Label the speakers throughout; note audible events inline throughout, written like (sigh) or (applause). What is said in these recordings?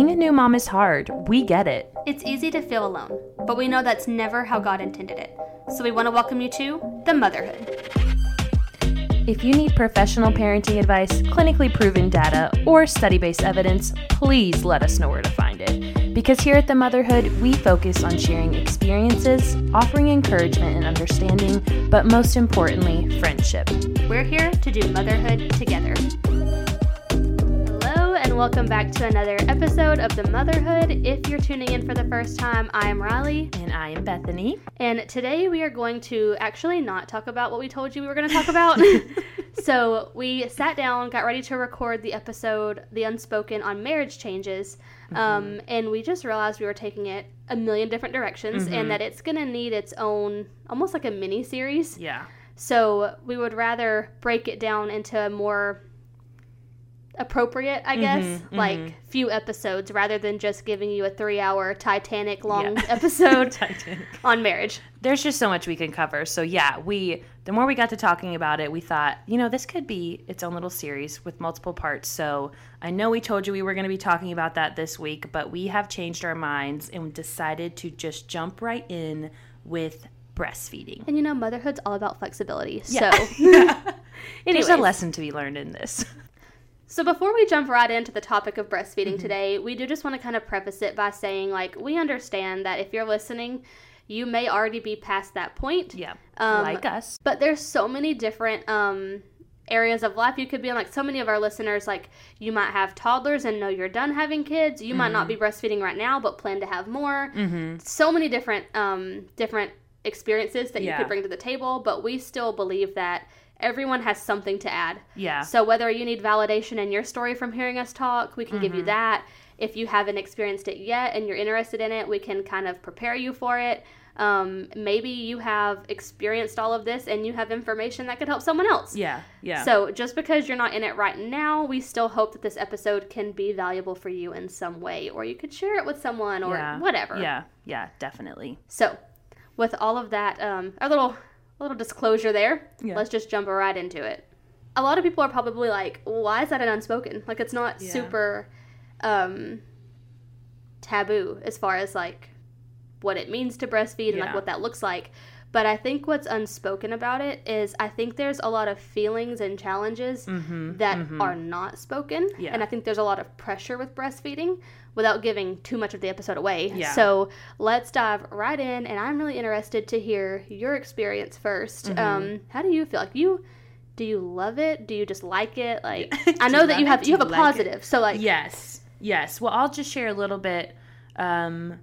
Speaker 1: Being a new mom is hard. We get it.
Speaker 2: It's easy to feel alone, but we know that's never how God intended it. So we want to welcome you to the motherhood.
Speaker 1: If you need professional parenting advice, clinically proven data, or study based evidence, please let us know where to find it. Because here at The Motherhood, we focus on sharing experiences, offering encouragement and understanding, but most importantly, friendship.
Speaker 2: We're here to do motherhood together. Welcome back to another episode of The Motherhood. If you're tuning in for the first time, I am Riley,
Speaker 1: And I am Bethany.
Speaker 2: and today we are going to actually not talk about what we told you we were going to talk about. (laughs) (laughs) so we sat down, got ready to record the episode, The Unspoken on Marriage Changes, um, and we just realized we were taking it a million different directions and that it's going to need its own, almost like a mini series.
Speaker 1: Yeah.
Speaker 2: So we would rather break it down into a more appropriate, I mm-hmm, guess, mm-hmm. like few episodes rather than just giving you a three hour Titanic long
Speaker 1: Yeah. (laughs)
Speaker 2: episode (laughs)
Speaker 1: Titanic.
Speaker 2: on marriage.
Speaker 1: There's just so much we can cover. So yeah, we the more we got to talking about it, we thought, you know, this could be its own little series with multiple parts. So I know we told you we were going to be talking about that this week, but we have changed our minds and decided to just jump right in with breastfeeding.
Speaker 2: And you know, motherhood's all about flexibility.
Speaker 1: Yeah.
Speaker 2: So, (laughs)
Speaker 1: There's
Speaker 2: anyways,
Speaker 1: a lesson to be learned in this.
Speaker 2: So before we jump right into the topic of breastfeeding
Speaker 1: Mm-hmm.
Speaker 2: today, we do just want to kind of preface it by saying like we understand that if you're listening, you may already be past that point.
Speaker 1: Yeah.
Speaker 2: Um,
Speaker 1: like us.
Speaker 2: But there's so many different um areas of life you could be in like so many of our listeners like you might have toddlers and know you're done having kids you might not be
Speaker 1: Mm-hmm.
Speaker 2: breastfeeding right now but plan to have more so many different um different experiences that you could bring to the table but we still believe that everyone has something to add
Speaker 1: Yeah.
Speaker 2: so whether you need validation in your story from hearing us talk, we can give
Speaker 1: Mm-hmm.
Speaker 2: you that. If you haven't experienced it yet and you're interested in it, we can kind of prepare you for it. Um, maybe you have experienced all of this and you have information that could help someone else.
Speaker 1: Yeah. Yeah.
Speaker 2: So just because you're not in it right now, we still hope that this episode can be valuable for you in some way, or you could share it with someone or
Speaker 1: yeah.
Speaker 2: whatever.
Speaker 1: Yeah. Yeah, definitely.
Speaker 2: So, with all of that, um, a little a little disclosure there.
Speaker 1: Yeah.
Speaker 2: Let's just jump right into it. A lot of people are probably like, "Why is that an unspoken? Like, it's not
Speaker 1: Yeah.
Speaker 2: super um, taboo as far as like what it means to breastfeed and like what that looks like." But I think what's unspoken about it is I think there's a lot of feelings and challenges that are not spoken.
Speaker 1: Mm-hmm. Yeah.
Speaker 2: And I think there's a lot of pressure with breastfeeding without giving too much of the episode away.
Speaker 1: Yeah.
Speaker 2: So let's dive right in. And I'm really interested to hear your experience 1st
Speaker 1: Mm-hmm.
Speaker 2: Um, how do you feel? Like you, do you love it? Do you just like it? Like (laughs) I know that you have you have a
Speaker 1: like it?
Speaker 2: positive. So like
Speaker 1: Yes, yes. Well, I'll just share a little bit um,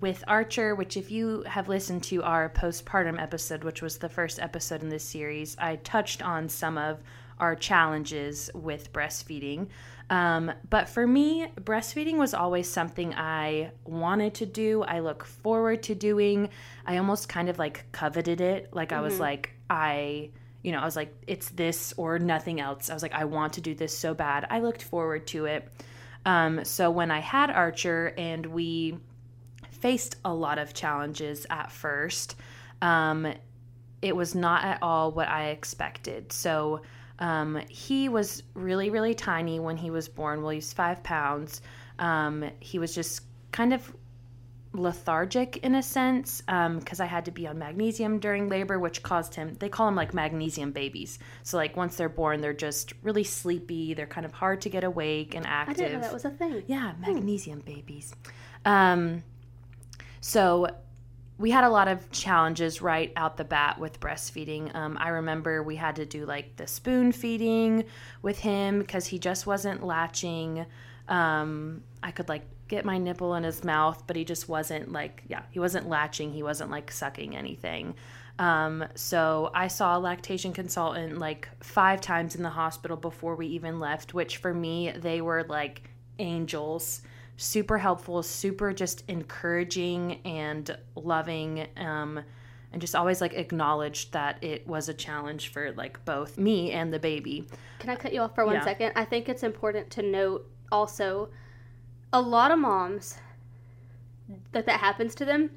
Speaker 1: with Archer, which, if you have listened to our postpartum episode, which was the first episode in this series, I touched on some of our challenges with breastfeeding. Um, but for me, breastfeeding was always something I wanted to do. I look forward to doing. I almost kind of like coveted it. Like I was like, I you know, I was like, it's this or nothing else. I was like, I want to do this so bad. I looked forward to it. Um, so when I had Archer and we faced a lot of challenges at first, um, it was not at all what I expected. So um, he was really, really tiny when he was born. Well, he was five pounds. Um, he was just kind of lethargic in a sense because I had to be on magnesium during labor, which caused him, they call them like magnesium babies. So, like, once they're born, they're just really sleepy. They're kind of hard to get awake and active.
Speaker 2: I didn't know that was a thing.
Speaker 1: Yeah, magnesium babies. Um, so we had a lot of challenges right out the bat with breastfeeding. Um, I remember we had to do like the spoon feeding with him because he just wasn't latching. Um, I could like get my nipple in his mouth, but he just wasn't like, yeah, he wasn't latching. He wasn't like sucking anything. Um, so I saw a lactation consultant like five times in the hospital before we even left, which for me, they were like angels super helpful super just encouraging and loving um, and just always like acknowledged that it was a challenge for like both me and the baby
Speaker 2: Can I cut you off for one
Speaker 1: Yeah.
Speaker 2: second? I think it's important to note also a lot of moms that that happens to them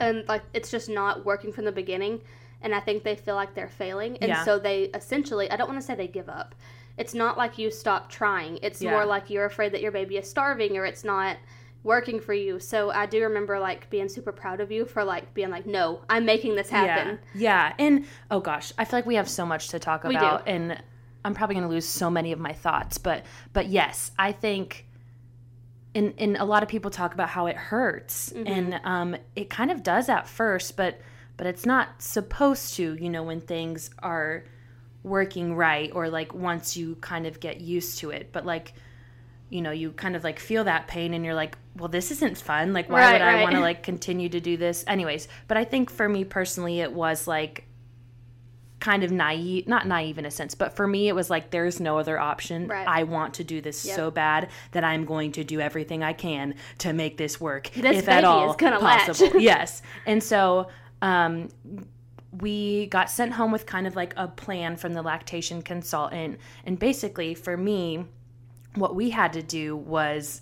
Speaker 2: and like it's just not working from the beginning and I think they feel like they're failing and
Speaker 1: Yeah.
Speaker 2: so they essentially I don't want to say they give up it's not like you stop trying. It's
Speaker 1: Yeah.
Speaker 2: more like you're afraid that your baby is starving or it's not working for you. So I do remember like being super proud of you for like being like, no, I'm making this happen.
Speaker 1: Yeah. Yeah. And oh gosh, I feel like we have so much to talk about and I'm probably going to lose so many of my thoughts, but but yes, I think and and a lot of people talk about how it hurts
Speaker 2: Mm-hmm.
Speaker 1: and um it kind of does at first, but but it's not supposed to, you know, when things are working right or like once you kind of get used to it. But like you know, you kind of like feel that pain and you're like, well, this isn't fun. Like, why
Speaker 2: Right,
Speaker 1: would I
Speaker 2: right.
Speaker 1: want to like continue to do this? Anyways, but I think for me personally, it was like kind of naive, not naive in a sense, but for me, it was like, there's no other option.
Speaker 2: Right.
Speaker 1: I want to do this
Speaker 2: Yep.
Speaker 1: so bad that I'm going to do everything I can to make this work,
Speaker 2: This
Speaker 1: if at all possible. yes. And so, um, we got sent home with kind of like a plan from the lactation consultant. And basically, for me, what we had to do was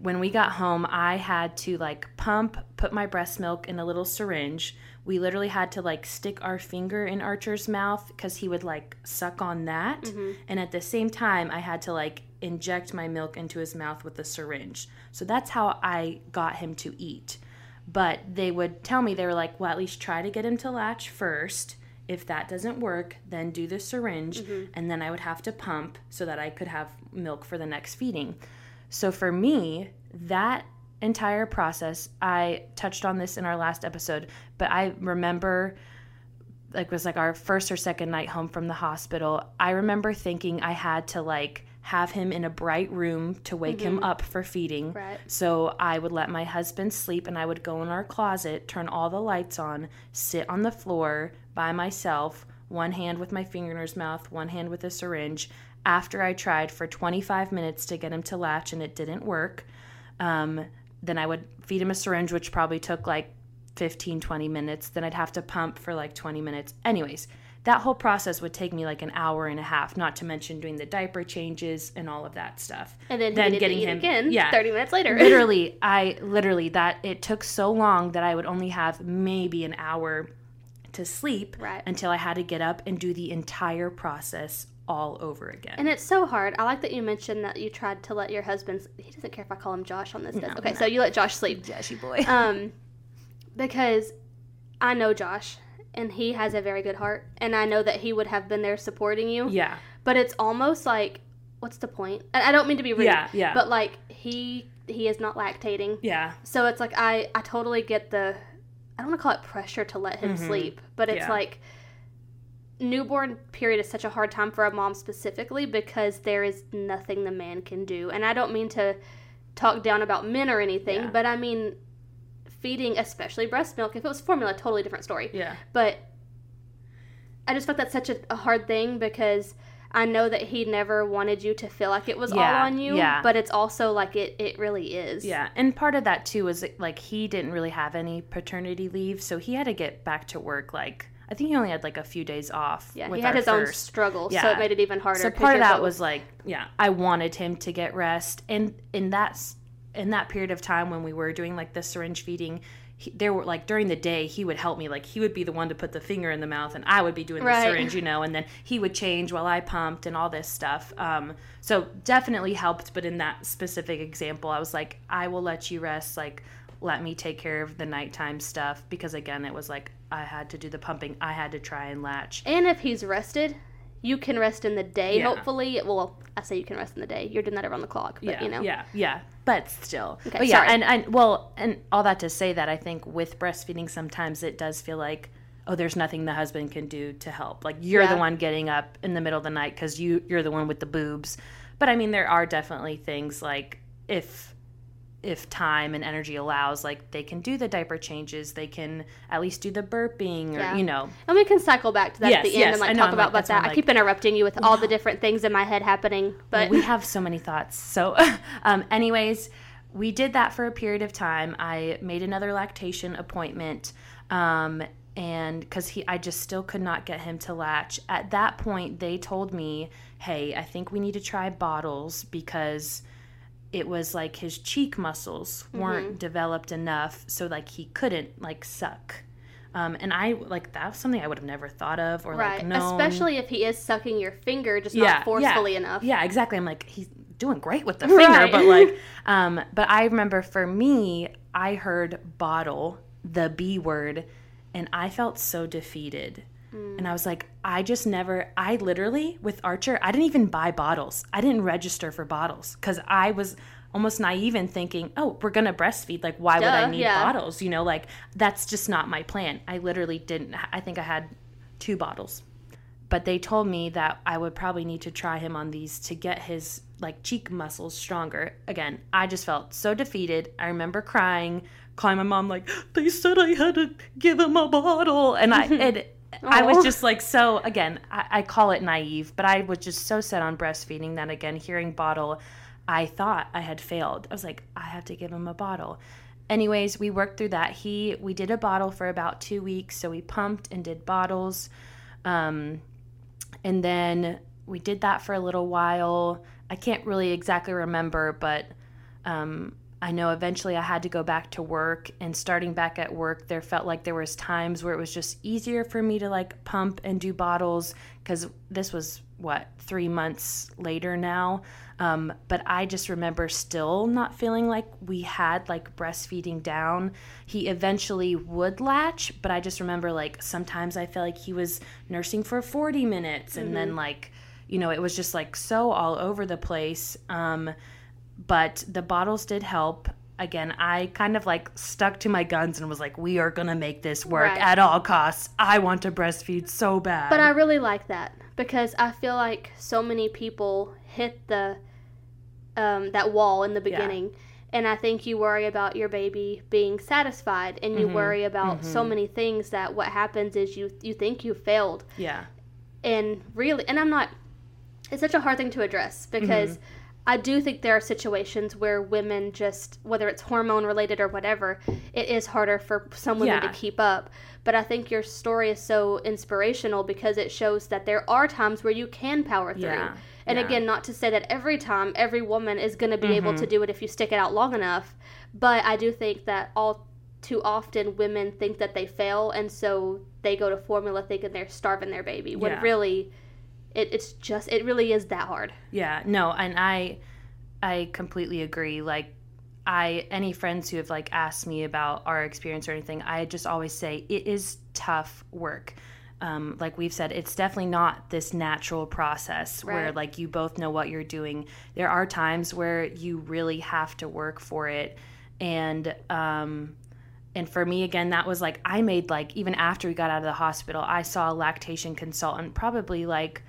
Speaker 1: when we got home, I had to like pump, put my breast milk in a little syringe. We literally had to like stick our finger in Archer's mouth because he would like suck on that. Mm-hmm. And at the same time, I had to like inject my milk into his mouth with a syringe. So that's how I got him to eat. But they would tell me, they were like, well, at least try to get him to latch first. If that doesn't work, then do the syringe. Mm-hmm. And then I would have to pump so that I could have milk for the next feeding. So for me, that entire process, I touched on this in our last episode, but I remember like was like our first or second night home from the hospital. I remember thinking I had to like have him in a bright room to wake him up for feeding.
Speaker 2: Right.
Speaker 1: So I would let my husband sleep and I would go in our closet, turn all the lights on, sit on the floor by myself, one hand with my finger in his mouth, one hand with a syringe. After I tried for 25 minutes to get him to latch and it didn't work, um, then I would feed him a syringe, which probably took like 15, 20 minutes. Then I'd have to pump for like 20 minutes. Anyways, that whole process would take me like an hour and a half, not to mention doing the diaper changes and all of that stuff.
Speaker 2: And then,
Speaker 1: Then getting him- (laughs)
Speaker 2: again
Speaker 1: yeah.
Speaker 2: 30 minutes later. (laughs)
Speaker 1: literally i literally that it took so long that i would only have maybe an hour to sleep
Speaker 2: Right.
Speaker 1: until i had to get up and do the entire process all over again
Speaker 2: And it's so hard. I like that you mentioned that you tried to let your husband. He doesn't care if I call him Josh on this. does- okay, so you let Josh sleep. (laughs)
Speaker 1: Jeshy boy
Speaker 2: Um, because I know Josh, and he has a very good heart, and I know that he would have been there supporting you.
Speaker 1: yeah
Speaker 2: But it's almost like, what's the point? And I don't mean to be rude.
Speaker 1: Yeah, yeah.
Speaker 2: But like he he is not lactating,
Speaker 1: yeah
Speaker 2: so it's like I I totally get the. I don't want to call it pressure to let him sleep, but it's
Speaker 1: Mm-hmm. Yeah.
Speaker 2: like newborn period is such a hard time for a mom specifically because there is nothing the man can do. And I don't mean to talk down about men or anything,
Speaker 1: Yeah.
Speaker 2: but I mean feeding especially breast milk. If it was formula, totally different story.
Speaker 1: yeah
Speaker 2: But I just felt that's such a, a hard thing because I know that he never wanted you to feel like it was all on you,
Speaker 1: yeah.
Speaker 2: but it's also like it, it really is.
Speaker 1: yeah and part of that too was like he didn't really have any paternity leave so he had to get back to work like i think he only had like a few days off
Speaker 2: Yeah, he had his own
Speaker 1: first.
Speaker 2: struggle, so it made it even harder.
Speaker 1: So part of that was like, yeah, I wanted him to get rest, and in that s- in that period of time when we were doing like the syringe feeding, he, there were like during the day he would help me, like he would be the one to put the finger in the mouth, and I would be doing the
Speaker 2: Right.
Speaker 1: syringe, you know, and then he would change while I pumped and all this stuff. Um, so definitely helped, but in that specific example, I was like, I will let you rest, like. Let me take care of the nighttime stuff because again, it was like I had to do the pumping. I had to try and latch.
Speaker 2: And if he's rested, you can rest in the day.
Speaker 1: Yeah.
Speaker 2: Hopefully, well, I say you can rest in the day. You're doing that around the clock, but
Speaker 1: yeah,
Speaker 2: you know,
Speaker 1: yeah, yeah. But still,
Speaker 2: Okay,
Speaker 1: but yeah,
Speaker 2: sorry.
Speaker 1: and and well, and all that to say that I think with breastfeeding, sometimes it does feel like, oh, there's nothing the husband can do to help. Like you're the one getting up in the middle of the night because you you're the one with the boobs. But I mean, there are definitely things like if if time and energy allows, like they can do the diaper changes, they can at least do the burping, or
Speaker 2: Yeah.
Speaker 1: you know,
Speaker 2: And we can cycle back to that
Speaker 1: Yes,
Speaker 2: at the end
Speaker 1: yes,
Speaker 2: and like talk
Speaker 1: I'm
Speaker 2: about,
Speaker 1: like-
Speaker 2: about that.
Speaker 1: I'm
Speaker 2: I keep interrupting you with all the different things in my head happening, but
Speaker 1: we have so many thoughts. So, (laughs) um, anyways, we did that for a period of time. I made another lactation appointment, um, and because he, I just still could not get him to latch. At that point, they told me, "Hey, I think we need to try bottles because." It was like his cheek muscles weren't developed enough, so like he couldn't like suck. Um, and I like that was something I would have never thought of or
Speaker 2: right.
Speaker 1: like known.
Speaker 2: Especially if he is sucking your finger, just
Speaker 1: yeah,
Speaker 2: not forcefully
Speaker 1: yeah,
Speaker 2: enough.
Speaker 1: Yeah, exactly. I'm like he's doing great with the (laughs) finger,
Speaker 2: Right.
Speaker 1: but like, (laughs) um, but I remember for me, I heard bottle the B word, and I felt so defeated. And I was like, I just never, I literally, with Archer, I didn't even buy bottles. I didn't register for bottles because I was almost naive in thinking, oh, we're going to breastfeed. Like, why would I need
Speaker 2: yeah.
Speaker 1: bottles? You know, like, that's just not my plan. I literally didn't, I think I had two bottles. But they told me that I would probably need to try him on these to get his like cheek muscles stronger. Again, I just felt so defeated. I remember crying, calling my mom like, "They said I had to give him a bottle," and I (laughs) I was just like so. Again, I, I call it naive, but I was just so set on breastfeeding that again, hearing bottle, I thought I had failed. I was like, I have to give him a bottle. Anyways, we worked through that. He we did a bottle for about two weeks, so we pumped and did bottles. Um, and then we did that for a little while. I can't really exactly remember, but um, I know eventually I had to go back to work. And starting back at work, there felt like there was times where it was just easier for me to like pump and do bottles because this was what three months later now. Um, but I just remember still not feeling like we had like breastfeeding down. He eventually would latch, but I just remember like sometimes I felt like he was nursing for 40 minutes and then like, you know, it was just like so all over the place. Um, but the bottles did help. Again, I kind of like stuck to my guns and was like, we are going to make this work
Speaker 2: Right.
Speaker 1: at all costs. I want to breastfeed so bad.
Speaker 2: But I really like that because I feel like so many people hit the um, that wall in the beginning. And I think you worry about your baby being satisfied, and you
Speaker 1: Mhm.
Speaker 2: worry about so
Speaker 1: Mhm.
Speaker 2: many things that what happens is you you think you failed,
Speaker 1: yeah.
Speaker 2: and really, and I'm not. It's such a hard thing to address because I do think there are situations where women just, whether it's hormone related or whatever, it is harder for some women
Speaker 1: Yeah.
Speaker 2: to keep up. But I think your story is so inspirational because it shows that there are times where you can power through.
Speaker 1: Yeah.
Speaker 2: And
Speaker 1: Yeah.
Speaker 2: again, not to say that every time every woman is going to be able
Speaker 1: Mm-hmm.
Speaker 2: to do it if you stick it out long enough, but I do think that all too often women think that they fail and so they go to formula thinking they're starving their baby when really it, it's just it really is that hard.
Speaker 1: Yeah, no, and I I completely agree. Like I any friends who have like asked me about our experience or anything, I just always say it is tough work. Um, like we've said, it's definitely not this natural process where like you both know what you're doing. There are times where you really have to work for it, and um, and for me again, that was like I made like even after we got out of the hospital, I saw a lactation consultant probably like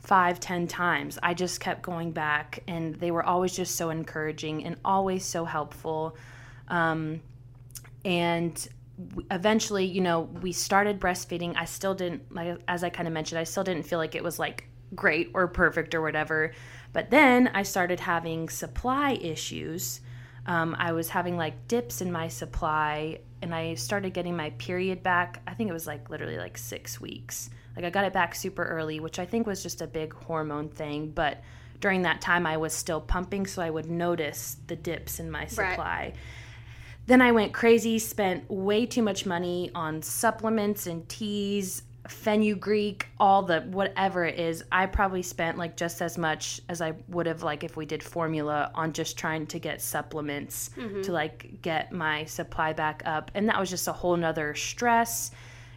Speaker 1: five, ten times. I just kept going back, and they were always just so encouraging and always so helpful. Um, and eventually, you know, we started breastfeeding. I still didn't, like, as I kind of mentioned, I still didn't feel like it was like great or perfect or whatever. But then I started having supply issues. Um, I was having like dips in my supply, and I started getting my period back. I think it was like literally like six weeks. Like I got it back super early, which I think was just a big hormone thing. But during that time, I was still pumping, so I would notice the dips in my supply. Then I went crazy, spent way too much money on supplements and teas, fenugreek, all the whatever it is. I probably spent like just as much as I would have like if we did formula on just trying to get supplements mm-hmm. to like get my supply back up. And that was just a whole nother stress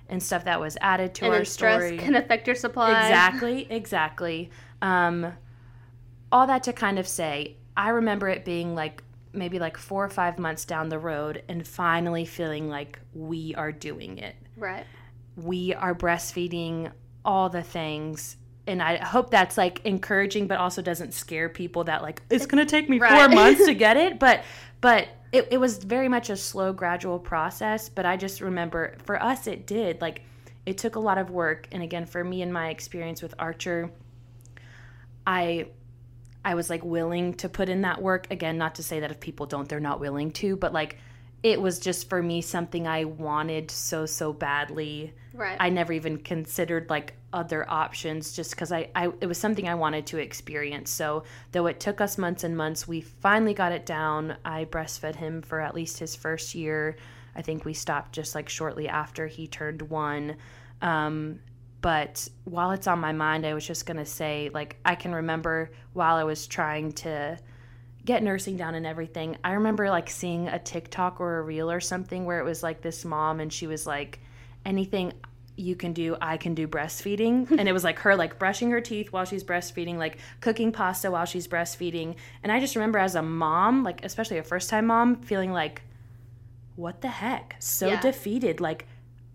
Speaker 1: and stuff that was added to
Speaker 2: and
Speaker 1: our
Speaker 2: stress
Speaker 1: story.
Speaker 2: can affect your supply.
Speaker 1: Exactly, exactly. Um, all that to kind of say, I remember it being like maybe like four or five months down the road and finally feeling like we are doing it.
Speaker 2: Right.
Speaker 1: We are breastfeeding all the things. And I hope that's like encouraging, but also doesn't scare people that like it's gonna take me four (laughs) months to get it. But but it, it was very much a slow, gradual process. But I just remember for us it did. Like it took a lot of work. And again, for me and my experience with Archer, I I was like willing to put in that work. Again, not to say that if people don't, they're not willing to, but like it was just for me something I wanted so so badly.
Speaker 2: Right.
Speaker 1: I never even considered like other options just because I, I it was something I wanted to experience. So though it took us months and months, we finally got it down. I breastfed him for at least his first year. I think we stopped just like shortly after he turned one. Um, but while it's on my mind, I was just to say, like, I can remember while I was trying to get nursing down and everything, I remember like seeing a TikTok or a reel or something where it was like this mom and she was like, anything you can do i can do breastfeeding. (laughs) And it was like her like brushing her teeth while she's breastfeeding like cooking pasta while she's breastfeeding. And i just remember as a mom like especially a first time mom feeling like what the heck? So
Speaker 2: Yeah.
Speaker 1: defeated. Like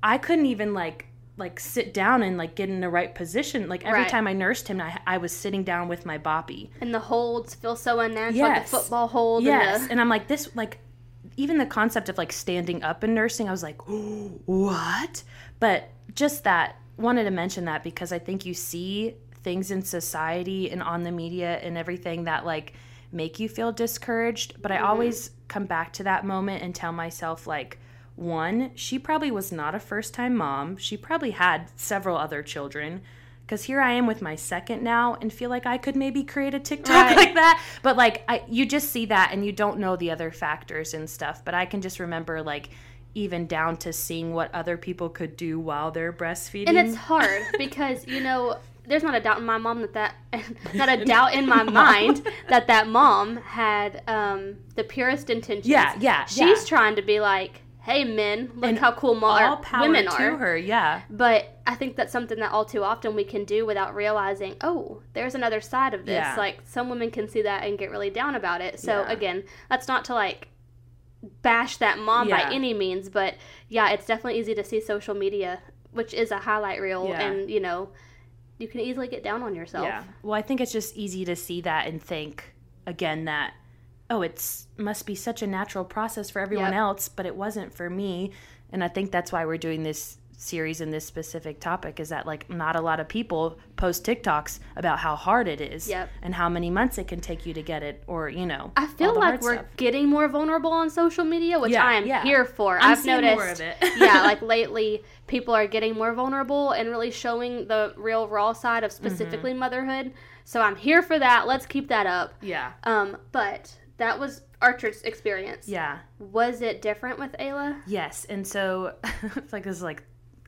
Speaker 1: i couldn't even like like sit down and like get in the right position. Like every
Speaker 2: Right.
Speaker 1: time i nursed him I, I was sitting down with my boppy.
Speaker 2: And the holds feel so unnatural, like the football hold.
Speaker 1: Yes,
Speaker 2: And the,
Speaker 1: and I'm like this like even the concept of like standing up and nursing, I was like, (gasps) what? But just that wanted to mention that because I think you see things in society and on the media and everything that like make you feel discouraged, but I mm-hmm. always come back to that moment and tell myself like one, she probably was not a first time mom. She probably had several other children. Because here I am with my second now and feel like I could maybe create a TikTok
Speaker 2: Right.
Speaker 1: like that. But like, I, you just see that and you don't know the other factors and stuff. But I can just remember like, even down to seeing what other people could do while they're breastfeeding.
Speaker 2: and it's hard (laughs) because you know there's not a doubt in my mom that that (laughs) not a (laughs) doubt in my mind that that mom had um, the purest intentions.
Speaker 1: Yeah, yeah,
Speaker 2: She's
Speaker 1: yeah.
Speaker 2: trying to be like, "Hey, men, look
Speaker 1: And
Speaker 2: how cool
Speaker 1: power
Speaker 2: women
Speaker 1: to
Speaker 2: are."
Speaker 1: her. Yeah,
Speaker 2: But I think that's something that all too often we can do without realizing, oh, there's another side of this.
Speaker 1: Yeah.
Speaker 2: Like some women can see that and get really down about it. So
Speaker 1: Yeah.
Speaker 2: again, that's not to like bash that mom
Speaker 1: Yeah.
Speaker 2: by any means, but yeah, it's definitely easy to see social media, which is a highlight reel, and you know, you can easily get down on yourself.
Speaker 1: yeah. Well, I think it's just easy to see that and think again that oh, it's must be such a natural process for everyone
Speaker 2: Yep.
Speaker 1: else, but it wasn't for me. And I think that's why we're doing this series in this specific topic is that like not a lot of people post TikToks about how hard it is
Speaker 2: Yep.
Speaker 1: and how many months it can take you to get it or you know
Speaker 2: I feel like we're
Speaker 1: stuff.
Speaker 2: getting more vulnerable on social media, which
Speaker 1: Yeah,
Speaker 2: I am
Speaker 1: yeah.
Speaker 2: here for.
Speaker 1: I'm
Speaker 2: have noticed,
Speaker 1: more of it. (laughs)
Speaker 2: yeah, (laughs) like lately, people are getting more vulnerable and really showing the real raw side of specifically
Speaker 1: Mm-hmm.
Speaker 2: motherhood. So I'm here for that. Let's keep that up.
Speaker 1: yeah
Speaker 2: Um, but that was Archer's experience.
Speaker 1: yeah
Speaker 2: Was it different with Ayla?
Speaker 1: Yes, and so (laughs) it's like this is like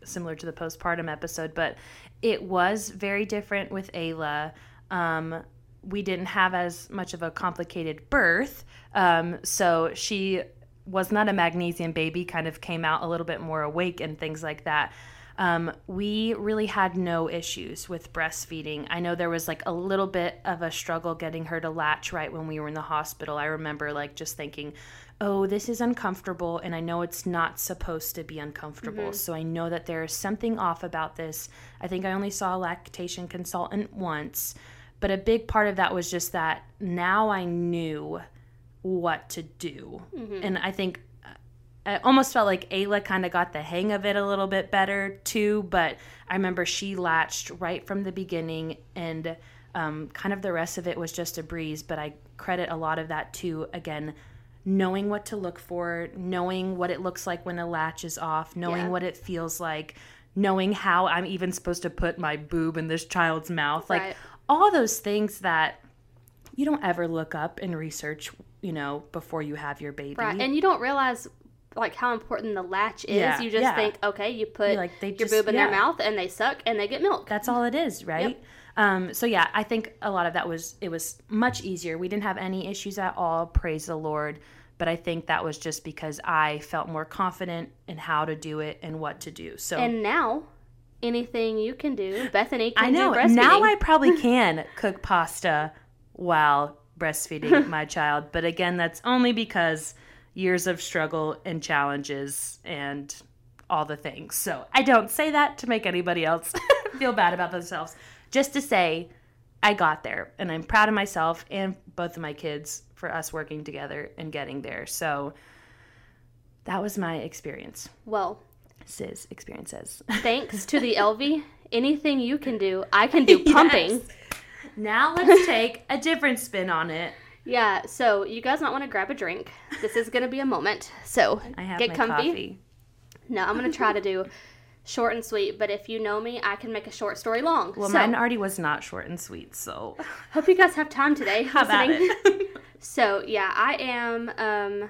Speaker 1: similar to the postpartum episode, but it was very different with Ayla. Um, we didn't have as much of a complicated birth, um, so she was not a magnesium baby. Kind of came out a little bit more awake and things like that. Um, we really had no issues with breastfeeding. I know there was like a little bit of a struggle getting her to latch right when we were in the hospital. I remember like just thinking, oh, this is uncomfortable, and I know it's not supposed to be uncomfortable. So I know that there is something off about this. I think I only saw a lactation consultant once, but a big part of that was just that now I knew what to do. And I think I almost felt like Ayla kind of got the hang of it a little bit better too. But I remember she latched right from the beginning, and um, kind of the rest of it was just a breeze. But I credit a lot of that to, again, knowing what to look for, knowing what it looks like when a latch is off, knowing
Speaker 2: Yeah.
Speaker 1: what it feels like, knowing how I'm even supposed to put my boob in this child's mouth. Like all those things that you don't ever look up and research, you know, before you have your baby.
Speaker 2: Right. And you don't realize like how important the latch is.
Speaker 1: Yeah,
Speaker 2: you just
Speaker 1: yeah.
Speaker 2: think, okay, you put
Speaker 1: like, they
Speaker 2: your
Speaker 1: just-
Speaker 2: boob in
Speaker 1: yeah.
Speaker 2: their mouth and they suck and they get milk.
Speaker 1: That's all it is, right? Um, so yeah, I think a lot of that was it was much easier. We didn't have any issues at all, praise the Lord. But I think that was just because I felt more confident in how to do it and what to do. So
Speaker 2: And now, anything you can do, Bethany can
Speaker 1: I know
Speaker 2: do breastfeeding.
Speaker 1: now I probably (laughs) can cook pasta while breastfeeding my child. But again, that's only because years of struggle and challenges and all the things. So I don't say that to make anybody else (laughs) feel bad about themselves. Just to say I got there and I'm proud of myself and both of my kids for us working together and getting there. So that was my experience.
Speaker 2: well,
Speaker 1: Sis experiences. (laughs)
Speaker 2: thanks to the Elvie, anything you can do, I can do (laughs) pumping.
Speaker 1: Yes. Now let's take a different spin on it.
Speaker 2: Yeah, so you guys might want to grab a drink. This is going to be a moment. So
Speaker 1: I have
Speaker 2: get comfy.
Speaker 1: coffee.
Speaker 2: No, I'm going to try to do short and sweet, but if you know me, I can make a short story long.
Speaker 1: Well,
Speaker 2: so,
Speaker 1: mine already was not short and sweet, so (laughs)
Speaker 2: hope you guys have time today.
Speaker 1: how about it? (laughs)
Speaker 2: So yeah, I am um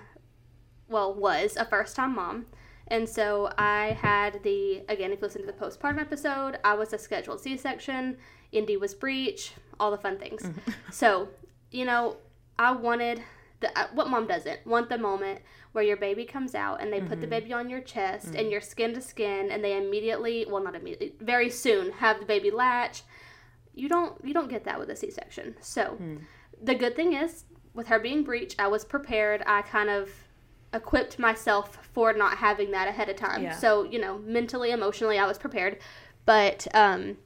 Speaker 2: well was a first time mom. And so I had the, again, if you listen to the postpartum episode, I was a scheduled C section, Indy was breech, all the fun things. so, you know, I wanted, the, uh, what mom doesn't, want the moment where your baby comes out and they put the baby on your chest and you're skin to skin and they immediately, well, not immediately, very soon have the baby latch. You don't, you don't get that with a C section. So, the good thing is, with her being breech, I was prepared. I kind of equipped myself for not having that ahead of time.
Speaker 1: Yeah.
Speaker 2: So, you know, mentally, emotionally, I was prepared. But um,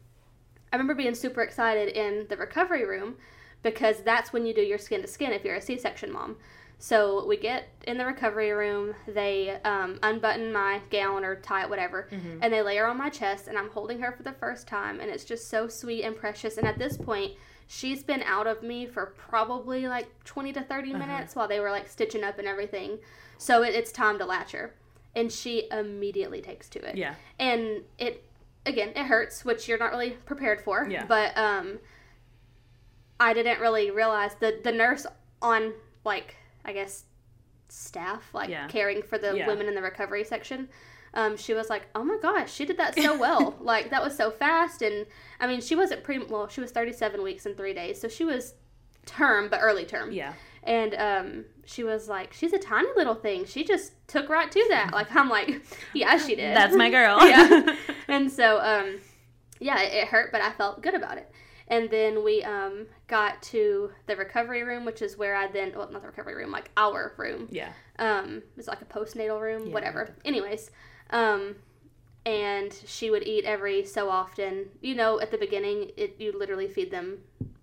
Speaker 2: I remember being super excited in the recovery room because that's when you do your skin to skin if you're a C section mom. So we get in the recovery room, they um, unbutton my gown or tie it, whatever, and they lay her on my chest, and I'm holding her for the first time, and it's just so sweet and precious. And at this point, she's been out of me for probably like 20 to 30 minutes while they were like stitching up and everything. So it, it's time to latch her. And she immediately takes to it.
Speaker 1: Yeah.
Speaker 2: And it, again, it hurts, which you're not really prepared for.
Speaker 1: Yeah.
Speaker 2: But um, I didn't really realize the the nurse on like I guess staff like
Speaker 1: Yeah.
Speaker 2: caring for the
Speaker 1: Yeah.
Speaker 2: women in the recovery section. Um, she was like, "Oh my gosh, she did that so well! (laughs) like that was so fast." And I mean, she wasn't pre well, she was 37 weeks and three days, so she was term but early term.
Speaker 1: Yeah.
Speaker 2: And um, she was like, "She's a tiny little thing. She just took right to that." Like I'm like, (laughs) "Yeah, she did."
Speaker 1: That's my girl. (laughs)
Speaker 2: yeah. And so, um, yeah, it, it hurt, but I felt good about it. And then we um, got to the recovery room, which is where I then, well, not the recovery room, like our room.
Speaker 1: yeah.
Speaker 2: Um, it's like a postnatal room,
Speaker 1: Yeah.
Speaker 2: whatever. Anyways, um, and she would eat every so often. You know, at the beginning, it you literally feed them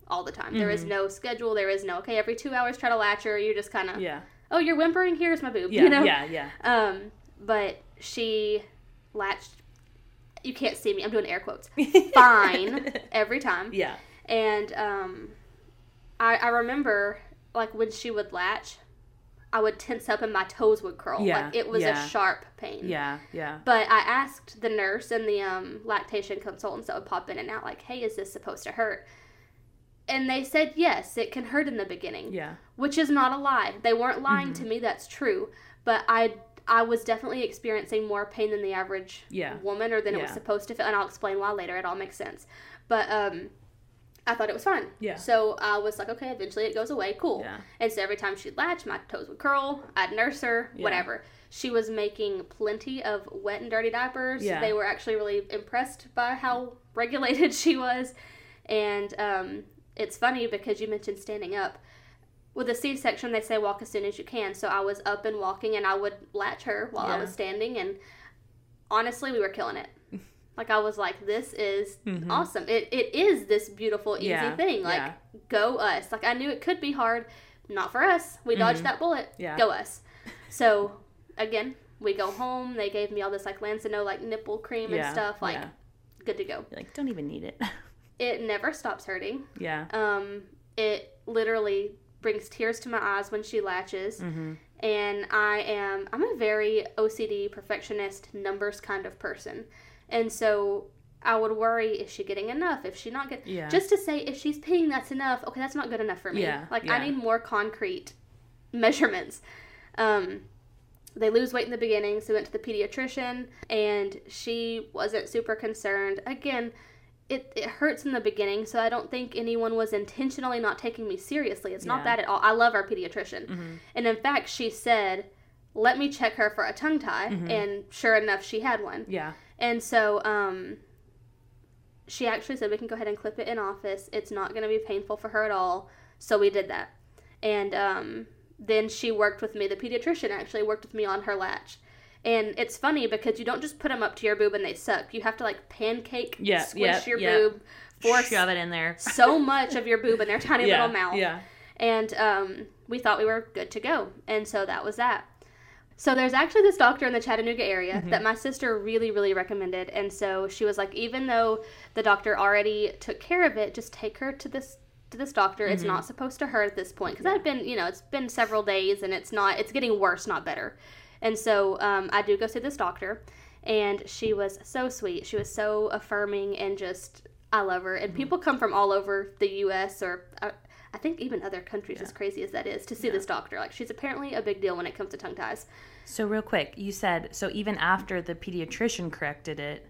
Speaker 2: all the time. There
Speaker 1: Mm-hmm.
Speaker 2: is no schedule. There is no okay. Every two hours, try to latch her. You just kind of
Speaker 1: Yeah.
Speaker 2: oh, you're whimpering. Here's my boob.
Speaker 1: Yeah.
Speaker 2: you know.
Speaker 1: Yeah. Yeah.
Speaker 2: Um, but she latched. You can't see me. I'm doing air quotes. (laughs) Fine every time.
Speaker 1: Yeah.
Speaker 2: And um, I I remember like when she would latch, I would tense up and my toes would curl.
Speaker 1: Yeah,
Speaker 2: Like it was
Speaker 1: yeah.
Speaker 2: a sharp pain.
Speaker 1: Yeah. Yeah.
Speaker 2: But I asked the nurse and the um, lactation consultants that would pop in and out, like, "Hey, is this supposed to hurt?" And they said yes, it can hurt in the beginning
Speaker 1: Yeah.
Speaker 2: which is not a lie. They weren't lying
Speaker 1: Mm-hmm.
Speaker 2: to me. That's true. But I I was definitely experiencing more pain than the average
Speaker 1: Yeah.
Speaker 2: woman, or than it was supposed to feel. And I'll explain why later. It all makes sense. But um, I thought it was fine.
Speaker 1: Yeah.
Speaker 2: So I was like, okay, eventually it goes away. Cool.
Speaker 1: Yeah.
Speaker 2: And so every time she'd latch, my toes would curl. I'd nurse her.
Speaker 1: Yeah.
Speaker 2: Whatever. She was making plenty of wet and dirty diapers.
Speaker 1: Yeah.
Speaker 2: They were actually really impressed by how regulated (laughs) she was. And um, it's funny because you mentioned standing up. With a C section, they say walk as soon as you can. So I was up and walking, and I would latch her while I was standing. And honestly, we were killing it. (laughs) Like I was like, this is awesome. It it is this beautiful, easy
Speaker 1: Mm-hmm. Yeah,
Speaker 2: thing. Like
Speaker 1: yeah.
Speaker 2: go us. Like I knew it could be hard. Not for us. We dodged that bullet.
Speaker 1: Mm-hmm. Yeah.
Speaker 2: Go us. (laughs) So again, we go home. They gave me all this like Lansinoh like nipple cream
Speaker 1: Yeah.
Speaker 2: and stuff. Like
Speaker 1: yeah.
Speaker 2: good to go.
Speaker 1: You're like, don't even need it. (laughs)
Speaker 2: It never stops hurting.
Speaker 1: yeah.
Speaker 2: Um, it literally brings tears to my eyes when she latches.
Speaker 1: Mm-hmm.
Speaker 2: And I am, I'm a very OCD, perfectionist, numbers kind of person. And so I would worry, is she getting enough? If she not get,
Speaker 1: Yeah.
Speaker 2: just to say, if she's peeing, that's enough. Okay, that's not good enough for me.
Speaker 1: Yeah,
Speaker 2: Like,
Speaker 1: yeah.
Speaker 2: I need more concrete measurements. Um, they lose weight in the beginning, so we went to the pediatrician, and she wasn't super concerned. Again, it, it hurts in the beginning, so I don't think anyone was intentionally not taking me seriously. It's not that at all. I love our pediatrician.
Speaker 1: Mhm.
Speaker 2: And in fact, she said, let me check her for a tongue tie.
Speaker 1: Mm-hmm.
Speaker 2: And sure enough, she had one.
Speaker 1: Yeah.
Speaker 2: And so um, she actually said, we can go ahead and clip it in office. It's not going to be painful for her at all. So we did that. And um, then she worked with me. The pediatrician actually worked with me on her latch. And it's funny because you don't just put them up to your boob and they suck. You have to like pancake,
Speaker 1: Yeah,
Speaker 2: squish
Speaker 1: yeah,
Speaker 2: your
Speaker 1: yeah.
Speaker 2: boob, force
Speaker 1: Shove it in there.
Speaker 2: so much of your boob in their (laughs) tiny
Speaker 1: yeah.
Speaker 2: little mouth
Speaker 1: Yeah.
Speaker 2: and um, we thought we were good to go and so that was that so there's actually this doctor in the chattanooga area
Speaker 1: Mm-hmm.
Speaker 2: that my sister really really recommended and so she was like even though the doctor already took care of it just take her to this to this doctor it's
Speaker 1: Mm-hmm.
Speaker 2: not supposed to hurt at this point because i've been you know it's been several days and it's not it's getting worse not better and so um, i do go see this doctor and she was so sweet she was so affirming and just i love her
Speaker 1: Mm-hmm.
Speaker 2: and people come from all over the us or uh, I think even other countries,
Speaker 1: Yeah.
Speaker 2: as crazy as that is, to see
Speaker 1: Yeah.
Speaker 2: this doctor. Like she's apparently a big deal when it comes to tongue ties.
Speaker 1: So real quick, you said so even after the pediatrician corrected it,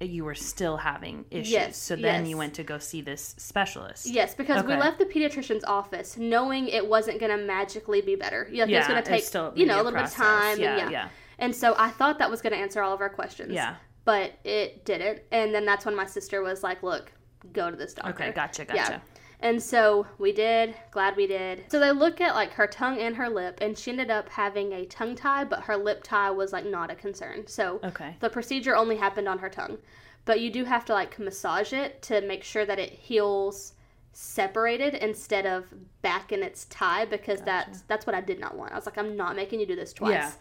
Speaker 1: you were still having issues.
Speaker 2: Yes,
Speaker 1: so then
Speaker 2: yes.
Speaker 1: you went to go see this specialist.
Speaker 2: Yes, because we left the pediatrician's office knowing it wasn't going to magically be better. Yeah, it was going to take
Speaker 1: still
Speaker 2: you know a little
Speaker 1: process.
Speaker 2: bit of time.
Speaker 1: Yeah,
Speaker 2: and yeah,
Speaker 1: yeah.
Speaker 2: And so I thought that was going to answer all of our questions.
Speaker 1: Yeah.
Speaker 2: but it didn't. And then that's when my sister was like, "Look, go to this doctor."
Speaker 1: Okay, gotcha,
Speaker 2: Yeah.
Speaker 1: Gotcha.
Speaker 2: And so we did. Glad we did. So they look at like her tongue and her lip, and she ended up having a tongue tie, but her lip tie was like not a concern. So
Speaker 1: Okay.
Speaker 2: the procedure only happened on her tongue, but you do have to like massage it to make sure that it heals separated instead of back in its tie because that's that's what I did not want. I was like, I'm not making you do this twice.
Speaker 1: Yeah.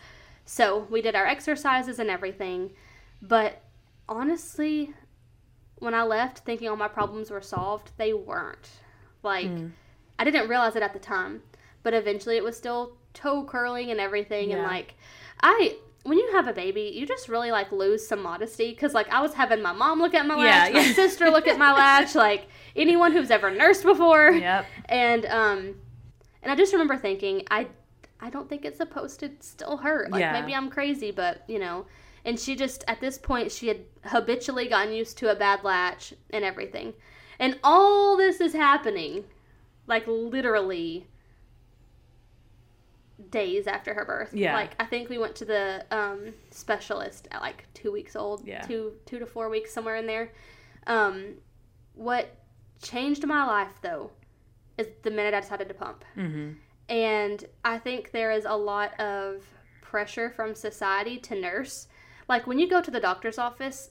Speaker 2: So we did our exercises and everything, but honestly, when I left thinking all my problems were solved, they weren't. Like I didn't realize it at the time, but eventually it was still toe curling and everything and like I when you have a baby, you just really like lose some modesty because like I was having my mom look at my
Speaker 1: Yeah,
Speaker 2: latch, my sister look at my latch, (laughs) like anyone who's ever nursed before,
Speaker 1: Yep.
Speaker 2: and um, and I just remember thinking I I don't think it's supposed to still hurt. Like
Speaker 1: Yeah.
Speaker 2: maybe I'm crazy, but you know. And she just at this point she had habitually gotten used to a bad latch and everything, and all this is happening, like literally days after her birth.
Speaker 1: Yeah.
Speaker 2: Like I think we went to the um, specialist at like two weeks old.
Speaker 1: Yeah.
Speaker 2: Two two to four weeks somewhere in there. Um, what changed my life though is the minute I decided to pump.
Speaker 1: Mm-hmm.
Speaker 2: And I think there is a lot of pressure from society to nurse. Like when you go to the doctor's office,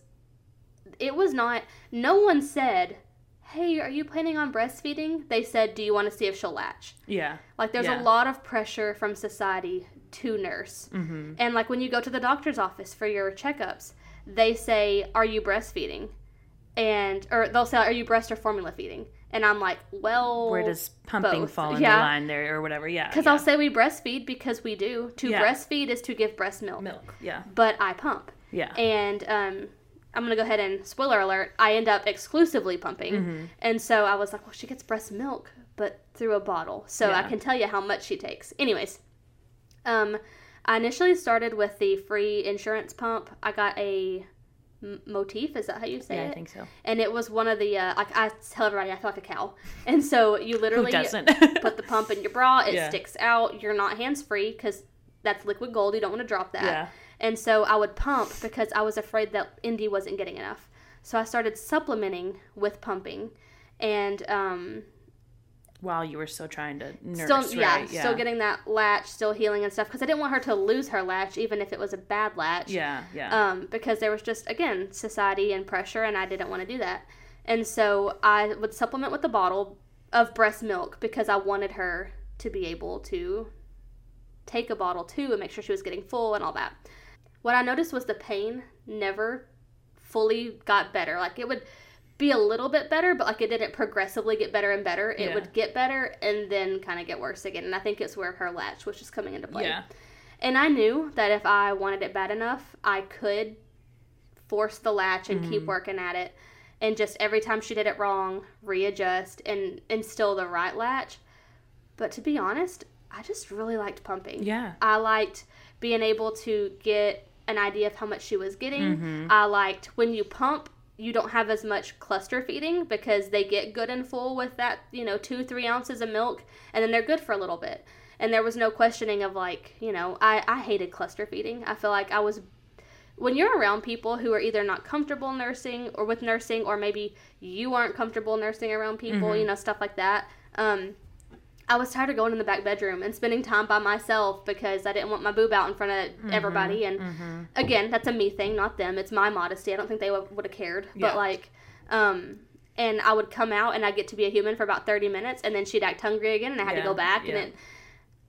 Speaker 2: it was not, no one said, Hey, are you planning on breastfeeding? They said, Do you want to see if she'll latch?
Speaker 1: Yeah.
Speaker 2: Like there's
Speaker 1: Yeah.
Speaker 2: a lot of pressure from society to nurse.
Speaker 1: Mm-hmm.
Speaker 2: And like when you go to the doctor's office for your checkups, they say, "Are you breastfeeding?" And or they'll say, "Are you breast or formula feeding?" And I'm like, "Well,
Speaker 1: Where does pumping
Speaker 2: both.
Speaker 1: fall in
Speaker 2: Yeah.
Speaker 1: the line there or whatever? Yeah.
Speaker 2: because
Speaker 1: yeah.
Speaker 2: I'll say we breastfeed because we do. To breastfeed is to give breast milk,
Speaker 1: milk. Yeah.
Speaker 2: but I pump.
Speaker 1: Yeah.
Speaker 2: And um, I'm gonna go ahead and spoiler alert. I end up exclusively pumping,
Speaker 1: Mm-hmm.
Speaker 2: and so I was like, "Well, she gets breast milk, but through a bottle, so I can tell you how much she takes." Anyways, um, I initially started with the free insurance pump. I got a m- motif. Is that how you say
Speaker 1: yeah,
Speaker 2: it?
Speaker 1: I think so.
Speaker 2: and it was one of the uh, like I tell everybody I feel like a cow, (laughs) and so you literally (laughs) put the pump in your bra. It
Speaker 1: Yeah.
Speaker 2: sticks out. You're not hands free because that's liquid gold. You don't want to drop that.
Speaker 1: Yeah.
Speaker 2: And so I would pump because I was afraid that Indy wasn't getting enough. So I started supplementing with pumping, and um,
Speaker 1: While you were still trying to nurse,
Speaker 2: still yeah,
Speaker 1: right?
Speaker 2: still getting that latch, still healing and stuff because I didn't want her to lose her latch even if it was a bad latch.
Speaker 1: Yeah. Yeah.
Speaker 2: Um, because there was just again society and pressure, and I didn't want to do that. And so I would supplement with a bottle of breast milk because I wanted her to be able to take a bottle too and make sure she was getting full and all that. What I noticed was the pain never fully got better. Like it would be a little bit better, but like it didn't progressively get better and better. It
Speaker 1: Yeah.
Speaker 2: would get better and then kind of get worse again. And I think it's where her latch was just coming into play.
Speaker 1: yeah.
Speaker 2: And I knew that if I wanted it bad enough, I could force the latch and keep mm-hmm. working at it. And just every time she did it wrong, readjust and instill the right latch. But to be honest, I just really liked pumping.
Speaker 1: Yeah.
Speaker 2: I liked being able to get an idea of how much she was getting.
Speaker 1: Mm-hmm.
Speaker 2: I liked when you pump, you don't have as much cluster feeding because they get good and full with that, you know, two, three ounces of milk, and then they're good for a little bit. And there was no questioning of like, you know, I, I hated cluster feeding. I feel like I was when you're around people who are either not comfortable nursing or with nursing or maybe you aren't comfortable nursing around people you know stuff like that um, i was tired of going in the back bedroom and spending time by myself because i didn't want my boob out in front of mm-hmm. everybody and mm-hmm. again that's a me thing not them it's my modesty i don't think they would have cared
Speaker 1: Yeah.
Speaker 2: but like um, and i would come out and I'd get to be a human for about 30 minutes and then she'd act hungry again and i had
Speaker 1: Yeah,
Speaker 2: to go back
Speaker 1: yeah.
Speaker 2: and it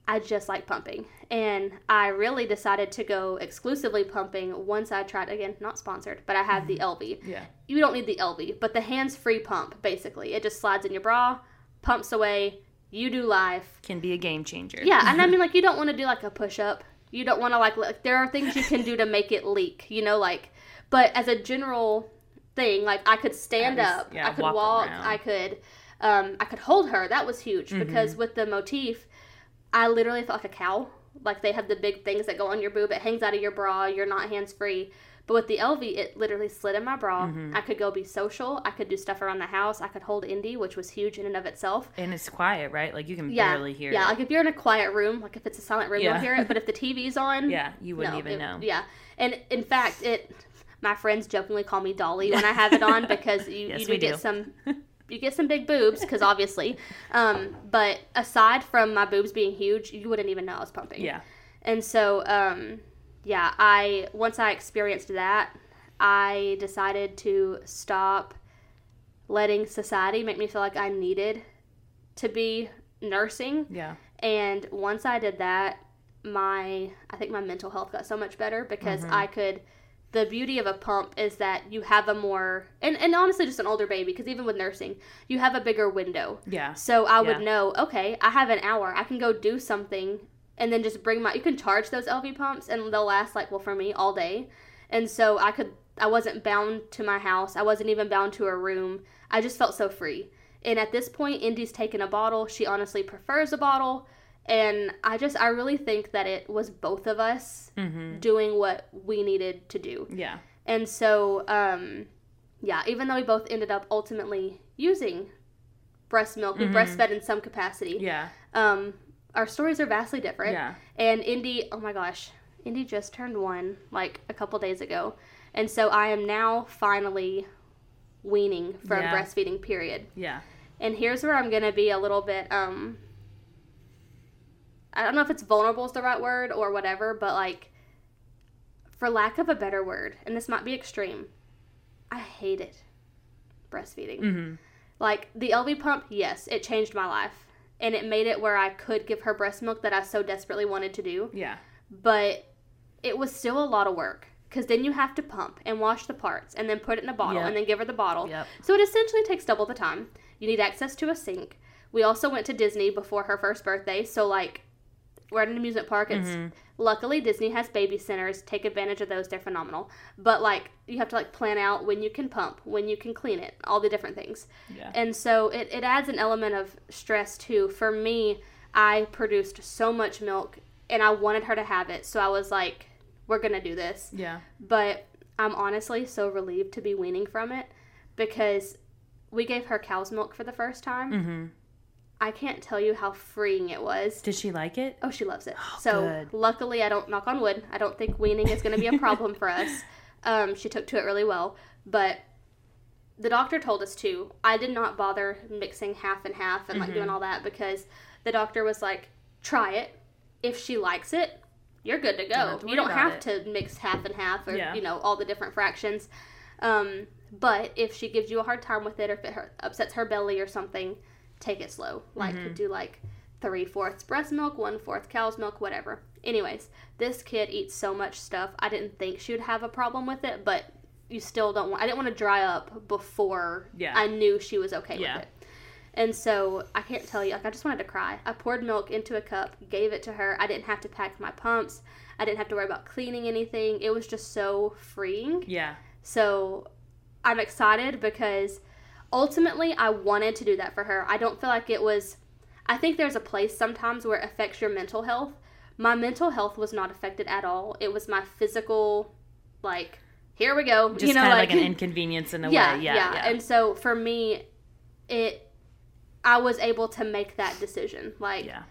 Speaker 2: I just like pumping. And I really decided to go exclusively pumping once I tried, again, not sponsored, but I have the mm-hmm. Elvie.
Speaker 1: Yeah.
Speaker 2: You don't need the Elvie, but the hands free pump, basically. It just slides in your bra, pumps away, you do life.
Speaker 1: Can be a game changer.
Speaker 2: Yeah, and I (laughs) mean, like, you don't want to do like a push up. You don't want to, like, like, there are things you can do to make it leak, you know, like, but as a general thing, like, I could stand up,
Speaker 1: yeah,
Speaker 2: I could
Speaker 1: walk
Speaker 2: walk. I could Um, I could hold her. That was huge because with the motif, I literally felt like a cow. Like they have the big things that go on your boob. It hangs out of your bra. You're not hands free. But with the Elvie, it literally slid in my bra. I could go be social. I could do stuff around the house. I could hold Indy, which was huge in and of itself.
Speaker 1: And it's quiet, right? Like you can
Speaker 2: Yeah,
Speaker 1: barely hear
Speaker 2: yeah.
Speaker 1: it.
Speaker 2: Like if you're in a quiet room, like if it's a silent room,
Speaker 1: Yeah.
Speaker 2: you'll hear it. But if the TV's on, (laughs)
Speaker 1: yeah, you wouldn't
Speaker 2: no,
Speaker 1: even
Speaker 2: it-
Speaker 1: know.
Speaker 2: Yeah, and in fact, it. My friends jokingly call me Dolly when I have it on (laughs) because you,
Speaker 1: Yes,
Speaker 2: you do
Speaker 1: we
Speaker 2: get some. (laughs) You get some big boobs because obviously, um, but aside from my boobs being huge, you wouldn't even know I was pumping.
Speaker 1: Yeah.
Speaker 2: And so, um, yeah, I once I experienced that, I decided to stop letting society make me feel like I needed to be nursing.
Speaker 1: Yeah.
Speaker 2: And once I did that, my I think my mental health got so much better because mm-hmm. I could the beauty of a pump is that you have a more and, and honestly just an older baby because even with nursing you have a bigger window
Speaker 1: Yeah.
Speaker 2: so I would know, okay, I have an hour. I can go do something and then just bring my you can charge those Elvie pumps and they'll last like well for me all day. And so I could I wasn't bound to my house. I wasn't even bound to a room. I just felt so free. And at this point Indy's taken a bottle. She honestly prefers a bottle. And I just I really think that it was both of us
Speaker 1: Mm-hmm.
Speaker 2: doing what we needed to do.
Speaker 1: Yeah.
Speaker 2: And so, um, yeah, even though we both ended up ultimately using breast milk, we breastfed in some capacity.
Speaker 1: Yeah.
Speaker 2: Um, our stories are vastly different.
Speaker 1: Yeah.
Speaker 2: And Indy, oh my gosh, Indy just turned one like a couple days ago. And so I am now finally weaning from
Speaker 1: Yeah.
Speaker 2: breastfeeding, period.
Speaker 1: Yeah.
Speaker 2: And here's where I'm going to be a little bit, um, I don't know if it's vulnerable is the right word or whatever, but like, for lack of a better word, and this might be extreme, I hated breastfeeding.
Speaker 1: Mm-hmm.
Speaker 2: Like, the Elvie pump, yes, it changed my life. And it made it where I could give her breast milk that I so desperately wanted to do.
Speaker 1: Yeah.
Speaker 2: But it was still a lot of work. Because then you have to pump and wash the parts and then put it in a bottle
Speaker 1: Yep.
Speaker 2: and then give her the bottle.
Speaker 1: Yep.
Speaker 2: So it essentially takes double the time. You need access to a sink. We also went to Disney before her first birthday, so like we're at an amusement park. It's
Speaker 1: Mhm.
Speaker 2: luckily Disney has baby centers. Take advantage of those; they're phenomenal. But like you have to like plan out when you can pump, when you can clean it, all the different things.
Speaker 1: Yeah.
Speaker 2: And so it, it adds an element of stress too. For me, I produced so much milk and I wanted her to have it, so I was like, we're gonna do this
Speaker 1: Yeah.
Speaker 2: but I'm honestly so relieved to be weaning from it because we gave her cow's milk for the first time.
Speaker 1: Mm-hmm.
Speaker 2: I can't tell you how freeing it was.
Speaker 1: Did she like it?
Speaker 2: Oh, she loves it.
Speaker 1: Oh,
Speaker 2: so
Speaker 1: good.
Speaker 2: luckily, I don't knock on wood. I don't think weaning is going to be a problem for us. (laughs) Um, she took to it really well, but the doctor told us to. I did not bother mixing half and half and like
Speaker 1: Mm-hmm.
Speaker 2: doing all that because the doctor was like, "Try it. If she likes it, you're good to go.
Speaker 1: to
Speaker 2: you don't have to mix half and half or
Speaker 1: Yeah.
Speaker 2: you know all the different fractions." Um, but if she gives you a hard time with it or if it upsets her belly or something, take it slow. Like
Speaker 1: Mm-hmm.
Speaker 2: do like three fourths breast milk, one fourth cow's milk, whatever. Anyways, this kid eats so much stuff. I didn't think she would have a problem with it, but you still don't want. I didn't want to dry up before
Speaker 1: Yeah.
Speaker 2: I knew she was okay
Speaker 1: Yeah.
Speaker 2: with it. And so I can't tell you, like I just wanted to cry. I poured milk into a cup, gave it to her. I didn't have to pack my pumps. I didn't have to worry about cleaning anything. It was just so freeing.
Speaker 1: Yeah.
Speaker 2: So I'm excited because ultimately I wanted to do that for her. I don't feel like it was I think there's a place sometimes where it affects your mental health. My mental health was not affected at all. It was my physical like here we go.
Speaker 1: Just
Speaker 2: you know
Speaker 1: kind of
Speaker 2: like,
Speaker 1: like, an (laughs) inconvenience in a
Speaker 2: yeah,
Speaker 1: way. Yeah. Yeah.
Speaker 2: And so for me it I was able to make that decision. Like
Speaker 1: yeah.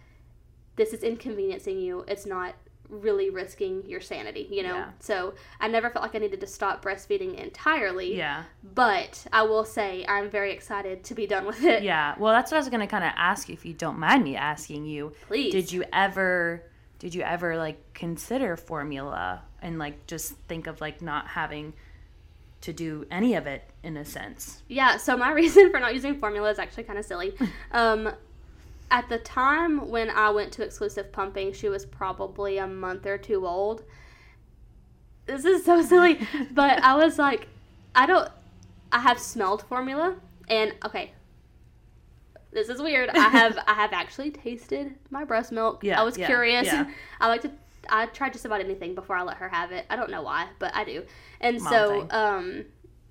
Speaker 2: this is inconveniencing you. It's not really risking your sanity, you know?
Speaker 1: Yeah.
Speaker 2: So I never felt like I needed to stop breastfeeding entirely.
Speaker 1: Yeah.
Speaker 2: But I will say I'm very excited to be done with it.
Speaker 1: Yeah. Well, that's what I was going to kind of ask you if you don't mind me asking you.
Speaker 2: Please.
Speaker 1: Did you ever did you ever like consider formula and like just think of like not having to do any of it in a sense?
Speaker 2: Yeah, so my (laughs) reason for not using formula is actually kind of silly. (laughs) um, at the time when I went to exclusive pumping, she was probably a month or two old. This is so silly, (laughs) but I was like, I don't, I have smelled formula, and okay, this is weird. I have, (laughs) I have actually tasted my breast milk.
Speaker 1: Yeah,
Speaker 2: I was
Speaker 1: yeah,
Speaker 2: curious.
Speaker 1: yeah. (laughs)
Speaker 2: I like to, I try just about anything before I let her have it. I don't know why, but I do. And
Speaker 1: Mom
Speaker 2: so,
Speaker 1: thing.
Speaker 2: um,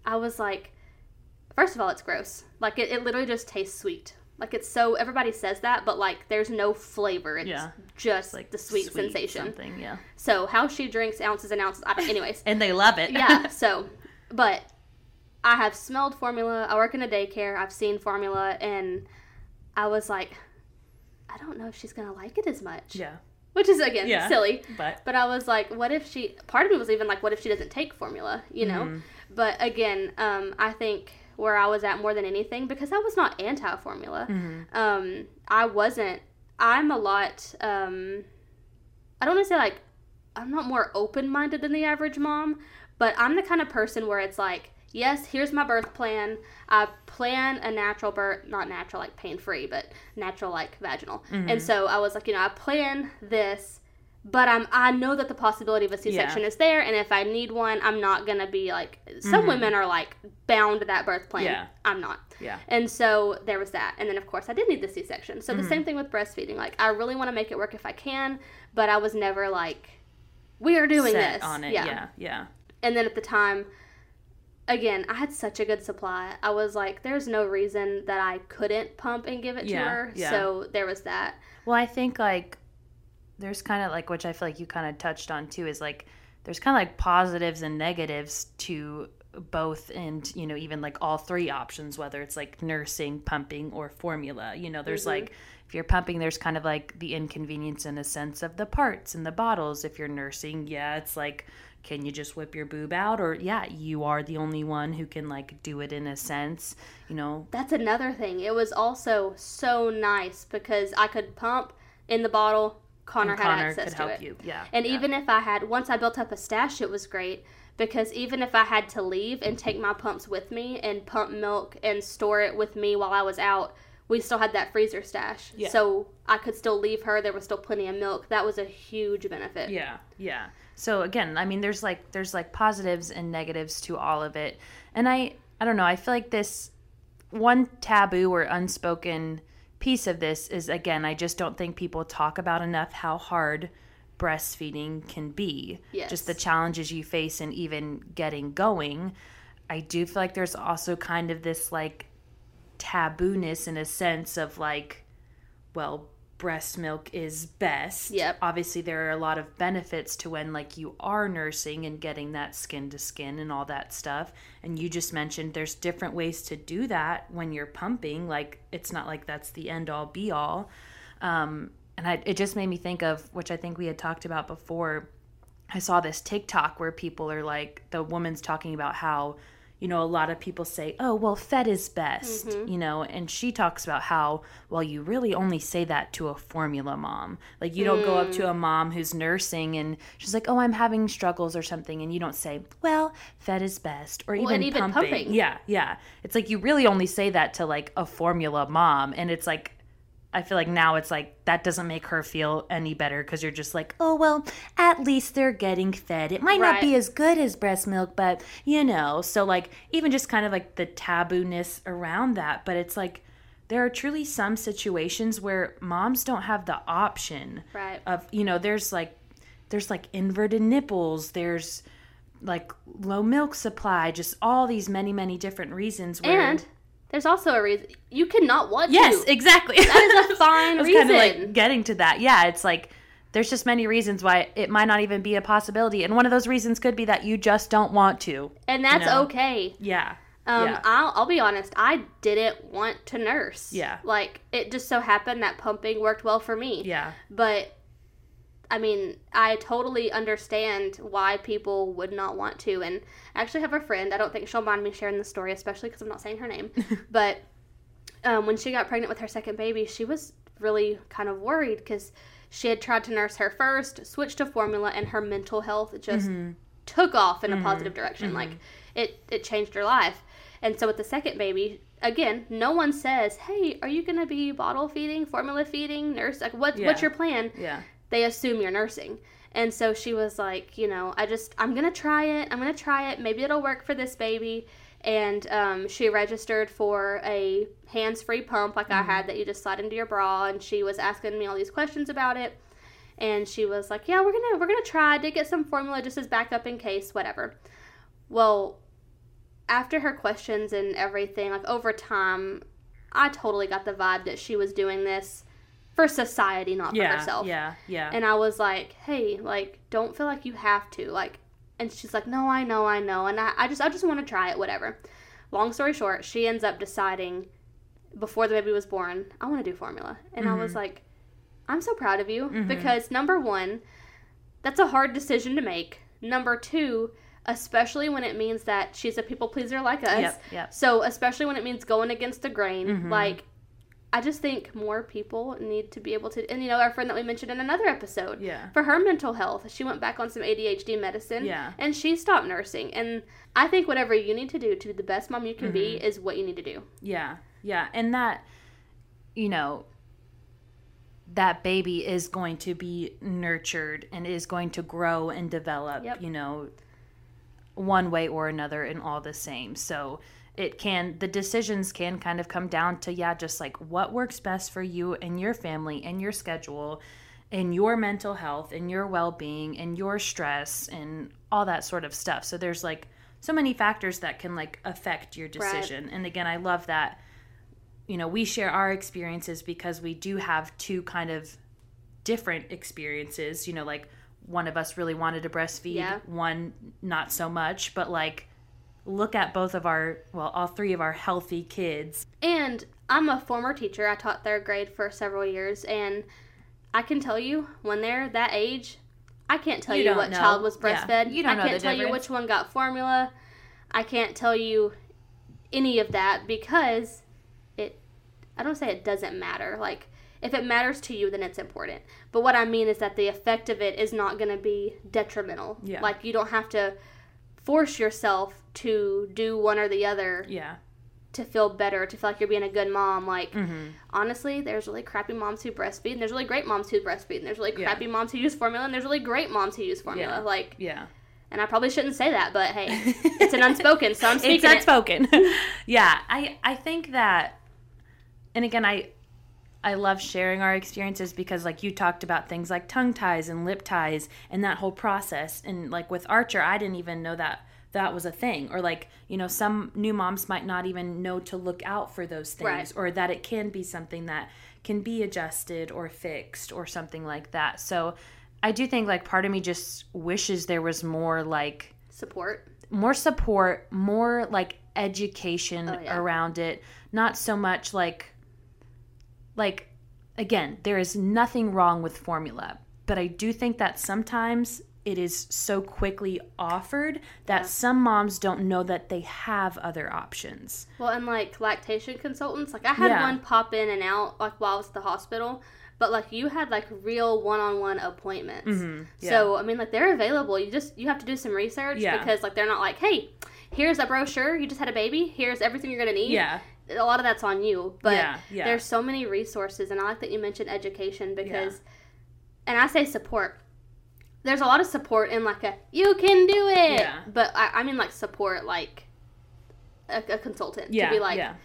Speaker 2: I was like, first of all, it's gross. Like it, it literally just tastes sweet. Like it's so everybody says that, but like there's no flavor. It's
Speaker 1: Yeah.
Speaker 2: just
Speaker 1: like
Speaker 2: the sweet, sensation.
Speaker 1: Something, yeah.
Speaker 2: So how she drinks ounces and ounces. I don't, anyways, (laughs)
Speaker 1: And they love it.
Speaker 2: yeah. (laughs) So, but I have smelled formula. I work in a daycare. I've seen formula, and I was like, I don't know if she's gonna like it as much.
Speaker 1: yeah.
Speaker 2: Which is again
Speaker 1: Yeah.
Speaker 2: silly.
Speaker 1: But
Speaker 2: But I was like, what if she? Part of me was even like, what if she doesn't take formula? You know.
Speaker 1: Mm-hmm.
Speaker 2: But again, um, I think where I was at more than anything because I was not anti-formula.
Speaker 1: Mm-hmm.
Speaker 2: Um, I wasn't. I'm a lot. Um, I don't want to say like I'm not more open-minded than the average mom, but I'm the kind of person where it's like, yes, here's my birth plan. I plan a natural birth, not natural like pain-free, but natural like vaginal.
Speaker 1: Mm-hmm.
Speaker 2: And so I was like, you know, I plan this but I'm I know that the possibility of a C-section is there, and if I need one, I'm not gonna be like some women are like bound to that birth plan.
Speaker 1: Mm-hmm. Yeah.
Speaker 2: I'm not.
Speaker 1: yeah.
Speaker 2: And so there was that, and then of course I did need the C-section. So
Speaker 1: Mm-hmm.
Speaker 2: the same thing with breastfeeding. Like I really want to make it work if I can, but I was never like, we are doing
Speaker 1: Set
Speaker 2: this
Speaker 1: on it. Yeah. Yeah.
Speaker 2: and then at the time again i had such a good supply i was like there's no reason that i couldn't pump and give it to her
Speaker 1: yeah.
Speaker 2: so there was that
Speaker 1: Well, I think like there's kind of like which I feel like you kind of touched on too is like there's kind of like positives and negatives to both and you know even like all three options whether it's like nursing pumping or formula. You know there's mm-hmm. like if you're pumping there's kind of like the inconvenience in a sense of the parts and the bottles. If you're nursing yeah it's like can you just whip your boob out? Or yeah you are the only one who can like do it in a sense you know?
Speaker 2: That's another thing. It was also so nice because i could pump in the bottle connor,
Speaker 1: and
Speaker 2: had
Speaker 1: connor
Speaker 2: access
Speaker 1: could
Speaker 2: to
Speaker 1: help
Speaker 2: it
Speaker 1: you yeah
Speaker 2: And
Speaker 1: yeah.
Speaker 2: even if I had, once I built up a stash, it was great because even if I had to leave and take my pumps with me and pump milk and store it with me while I was out, we still had that freezer stash.
Speaker 1: Yeah.
Speaker 2: So I could still leave her. There was still plenty of milk. That was a huge benefit.
Speaker 1: Yeah, yeah. So again, I mean, there's like there's like positives and negatives to all of it, and I I don't know. I feel like this one taboo or unspoken piece of this is again, I just don't think people talk about enough how hard breastfeeding can be.
Speaker 2: Yes.
Speaker 1: Just the challenges you face in even getting going. I do feel like there's also kind of this like tabooness in a sense of like, well, breast milk is best.
Speaker 2: Yep.
Speaker 1: Obviously, there are a lot of benefits to when like you are nursing and getting that skin to skin and all that stuff. And you just mentioned there's different ways to do that when you're pumping. Like it's not like that's the end all be all. Um, and I, it just made me think of which I think we had talked about before. I saw this TikTok where people are like, the woman's talking about how, you know, a lot of people say, oh, well, fed is best, mm-hmm. you know, and she talks about how, well, you really only say that to a formula mom. Like, you don't go up to a mm. mom who's nursing and she's like, oh, I'm having struggles or something. And you don't say, well, fed is best or even,
Speaker 2: and even
Speaker 1: pumping.
Speaker 2: pumping.
Speaker 1: Yeah, yeah. It's like you really only say that to like a formula mom. And it's like, I feel like now it's like that doesn't make her feel any better because you're just like, oh, well, at least they're getting fed. It might not be as good as breast milk, but you know. So, like, even just kind of like the tabooness around that. But it's like there are truly some situations where moms don't have the option
Speaker 2: Right.
Speaker 1: of, you know, there's like, there's like inverted nipples, there's like low milk supply, just all these many, many different reasons where.
Speaker 2: And there's also a reason you cannot want
Speaker 1: Yes,
Speaker 2: to.
Speaker 1: exactly.
Speaker 2: That is a fine (laughs)
Speaker 1: I was kind of
Speaker 2: reason.
Speaker 1: like getting to that. Yeah, it's like there's just many reasons why it might not even be a possibility, and one of those reasons could be that you just don't want to.
Speaker 2: and that's
Speaker 1: know.
Speaker 2: okay.
Speaker 1: Yeah.
Speaker 2: Um,
Speaker 1: Yeah.
Speaker 2: I'll, I'll be honest. I didn't want to nurse.
Speaker 1: Yeah.
Speaker 2: Like it just so happened that pumping worked well for me.
Speaker 1: Yeah.
Speaker 2: But I mean, I totally understand why people would not want to. And I actually have a friend. I don't think she'll mind me sharing the story, especially because I'm not saying her name. (laughs) but um, when she got pregnant with her second baby, she was really kind of worried because she had tried to nurse her first, switched to formula, and her mental health just mm-hmm. took off in a mm-hmm. positive direction. Like mm-hmm. it, it changed her life. And so with the second baby, again, no one says, "Hey, are you going to be bottle feeding, formula feeding, nurse? Like, what,
Speaker 1: Yeah.
Speaker 2: what's your plan?"
Speaker 1: Yeah.
Speaker 2: They assume you're nursing. And so she was like, you know, I just, I'm going to try it. I'm going to try it. Maybe it'll work for this baby. And um, she registered for a hands free pump like I had that you just slide into your bra. And she was asking me all these questions about it. And she was like, yeah, we're going to, we're going to try. I did get some formula just as backup in case, whatever. Well, after her questions and everything, like over time, I totally got the vibe that she was doing this for society, not for herself.
Speaker 1: yeah, yeah.
Speaker 2: And I was like, hey, like, don't feel like you have to. Like, and she's like, no, I know, I know. And I, I just, I just want to try it, whatever. Long story short, she ends up deciding before the baby was born, I want to do formula. And I was
Speaker 1: Mm-hmm.
Speaker 2: like, I'm so proud of you because number one, that's a hard decision to make. Number two, especially when it means that she's a people pleaser like us.
Speaker 1: Yep, yep.
Speaker 2: So, especially when it means going against the grain,
Speaker 1: Mm-hmm.
Speaker 2: like, I just think more people need to be able to, and you know, our friend that we mentioned in another episode,
Speaker 1: Yeah.
Speaker 2: for her mental health, she went back on some ADHD medicine,
Speaker 1: Yeah.
Speaker 2: and she stopped nursing. And I think whatever you need to do to be the best mom you can be
Speaker 1: Mm-hmm.
Speaker 2: is what you need to do.
Speaker 1: Yeah, yeah, and that, you know, that baby is going to be nurtured and is going to grow and develop,
Speaker 2: Yep.
Speaker 1: you know, one way or another and all the same. So it can, the decisions can kind of come down to, yeah, just like what works best for you and your family and your schedule and your mental health and your well being and your stress and all that sort of stuff. So there's like so many factors that can like affect your
Speaker 2: Right.
Speaker 1: decision. And again, I love that you know, we share our experiences because we do have two kind of different experiences. You know, like one of us really wanted to breastfeed,
Speaker 2: Yeah.
Speaker 1: one not so much, but like look at both of our, well, all three of our healthy kids.
Speaker 2: And I'm a former teacher. I taught third grade for several years, and I can tell you when they're that age, I can't tell
Speaker 1: You
Speaker 2: you, what
Speaker 1: know.
Speaker 2: child was
Speaker 1: Yeah.
Speaker 2: breastfed.
Speaker 1: You don't
Speaker 2: I
Speaker 1: know
Speaker 2: can't tell you which one got formula. I can't tell you any of that because it. I don't say it doesn't matter. Like if it matters to you, then it's important. But what I mean is that the effect of it is not going to be detrimental.
Speaker 1: Yeah.
Speaker 2: Like you don't have to force yourself to do one or the other
Speaker 1: Yeah.
Speaker 2: to feel better, to feel like you're being a good mom. Like,
Speaker 1: Mm-hmm.
Speaker 2: honestly, there's really crappy moms who breastfeed, and there's really great moms who breastfeed, and there's really
Speaker 1: Yeah.
Speaker 2: crappy moms who use formula, and there's really great moms who use formula.
Speaker 1: Yeah.
Speaker 2: Like,
Speaker 1: Yeah.
Speaker 2: and I probably shouldn't say that, but hey, (laughs) it's an unspoken, so I'm
Speaker 1: it's
Speaker 2: speaking it.
Speaker 1: unspoken. (laughs) yeah, I I think that, and again, I I love sharing our experiences because like you talked about things like tongue ties and lip ties and that whole process, and like with Archer, I didn't even know that that was a thing or like you know some new moms might not even know to look out for those things
Speaker 2: Right.
Speaker 1: or that it can be something that can be adjusted or fixed or something like that so i do think like part of me just wishes there was more like
Speaker 2: Support.
Speaker 1: more support, more like education
Speaker 2: Oh, yeah.
Speaker 1: around it, not so much like like again, there is nothing wrong with formula, but I do think that sometimes it is so quickly offered that
Speaker 2: Yeah.
Speaker 1: some moms don't know that they have other options.
Speaker 2: Well, and like lactation consultants, like I had
Speaker 1: Yeah.
Speaker 2: one pop in and out like while I was at the hospital, but like you had like real one-on-one appointments.
Speaker 1: Mm-hmm.
Speaker 2: So I mean, like they're available. You just you have to do some research
Speaker 1: Yeah.
Speaker 2: because like they're not like, hey, here's a brochure. You just had a baby. Here's everything you're gonna need.
Speaker 1: yeah,
Speaker 2: a lot of that's on you but
Speaker 1: Yeah, yeah.
Speaker 2: there's so many resources and i like that you mentioned education because and i say support there's a lot of support in like a you can do it
Speaker 1: Yeah.
Speaker 2: but i, I mean like support like a, a consultant
Speaker 1: yeah,
Speaker 2: to be like
Speaker 1: yeah,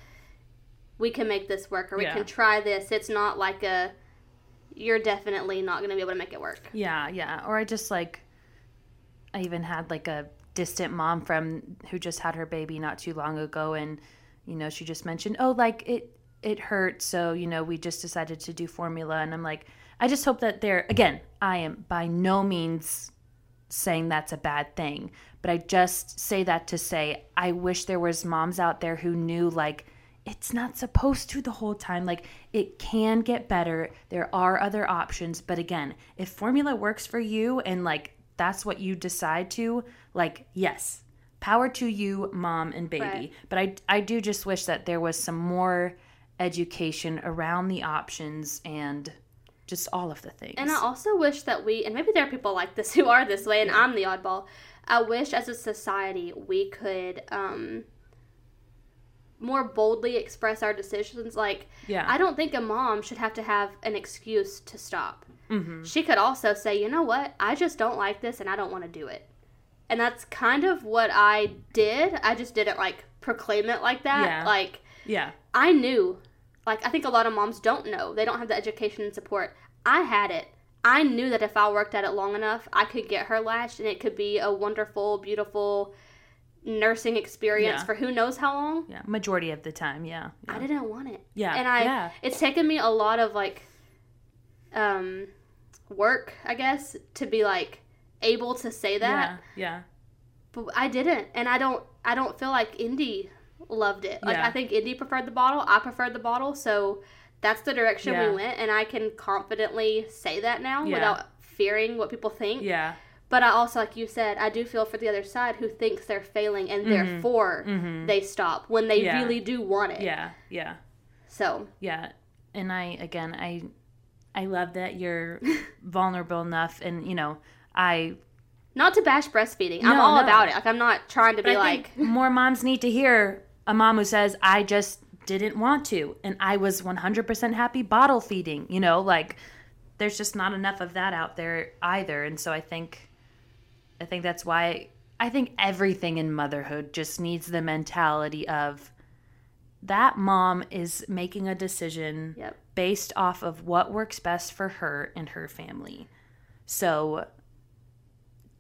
Speaker 2: we can make this work or we
Speaker 1: Yeah.
Speaker 2: can try this it's not like a you're definitely not going to be able to make it work
Speaker 1: Yeah, yeah. Or I just like I even had like a distant mom from who just had her baby not too long ago and you know, she just mentioned, "Oh, like it it hurt, so, you know, we just decided to do formula." And I'm like, I just hope that they're again, I am by no means saying that's a bad thing, but I just say that to say I wish there was moms out there who knew like it's not supposed to the whole time. Like it can get better. There are other options, but again, if formula works for you and like that's what you decide to, like yes, power to you, mom and baby.
Speaker 2: Right.
Speaker 1: But I I do just wish that there was some more education around the options and just all of the things.
Speaker 2: And I also wish that we, and maybe there are people like this (laughs) who are this way, and I'm the oddball. I wish as a society we could um, more boldly express our decisions. Like,
Speaker 1: yeah.
Speaker 2: I don't think a mom should have to have an excuse to stop.
Speaker 1: mm-hmm.
Speaker 2: She could also say, you know what, I just don't like this and I don't want to do it. And that's kind of what I did. I just didn't like proclaim it like that.
Speaker 1: Yeah.
Speaker 2: Like,
Speaker 1: Yeah.
Speaker 2: I knew, like, I think a lot of moms don't know. They don't have the education and support. I had it. I knew that if I worked at it long enough, I could get her latched and it could be a wonderful, beautiful nursing experience
Speaker 1: Yeah.
Speaker 2: for who knows how long.
Speaker 1: Yeah, majority of the time, yeah.
Speaker 2: I didn't want it.
Speaker 1: Yeah.
Speaker 2: And I
Speaker 1: yeah.
Speaker 2: it's taken me a lot of like um work, I guess, to be like able to say that.
Speaker 1: yeah.
Speaker 2: But I didn't. And I don't I don't feel like Indy loved it. Like
Speaker 1: Yeah.
Speaker 2: I think Indy preferred the bottle. I preferred the bottle, so that's the direction
Speaker 1: Yeah.
Speaker 2: we went and I can confidently say that now
Speaker 1: Yeah.
Speaker 2: without fearing what people think.
Speaker 1: Yeah.
Speaker 2: But I also, like you said, I do feel for the other side who thinks they're failing and therefore
Speaker 1: Mhm.
Speaker 2: they stop when they
Speaker 1: Yeah.
Speaker 2: really do want it.
Speaker 1: Yeah. Yeah.
Speaker 2: So
Speaker 1: Yeah. And I again I I love that you're (laughs) vulnerable enough and you know, I
Speaker 2: not to bash breastfeeding. I'm all
Speaker 1: no.
Speaker 2: about it. Like I'm not trying to
Speaker 1: but
Speaker 2: be
Speaker 1: I
Speaker 2: like (laughs)
Speaker 1: more moms need to hear a mom who says I just didn't want to and I was 100% happy bottle feeding, you know, like there's just not enough of that out there either and so I think I think that's why I think everything in motherhood just needs the mentality of that mom is making a decision
Speaker 2: Yep.
Speaker 1: based off of what works best for her and her family. So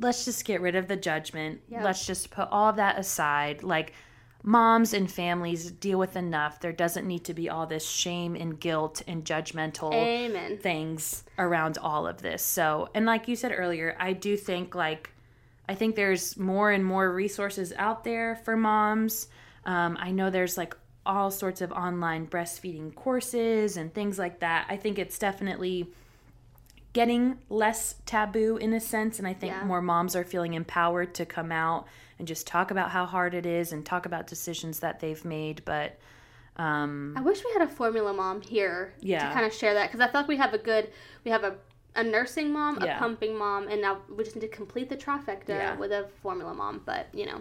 Speaker 1: let's just get rid of the judgment.
Speaker 2: Yep.
Speaker 1: Let's just put all of that aside. Like moms and families deal with enough. There doesn't need to be all this shame and guilt and judgmental
Speaker 2: Amen.
Speaker 1: things around all of this. So, and like you said earlier, I do think like I think there's more and more resources out there for moms. Um, I know there's like all sorts of online breastfeeding courses and things like that. I think it's definitely getting less taboo in a sense and I think
Speaker 2: Yeah.
Speaker 1: more moms are feeling empowered to come out and just talk about how hard it is and talk about decisions that they've made, but um
Speaker 2: I wish we had a formula mom here
Speaker 1: Yeah.
Speaker 2: to kind of share that because I feel like we have a good, we have a, a nursing mom,
Speaker 1: Yeah.
Speaker 2: a pumping mom, and now we just need to complete the trifecta
Speaker 1: Yeah.
Speaker 2: with a formula mom. But you know,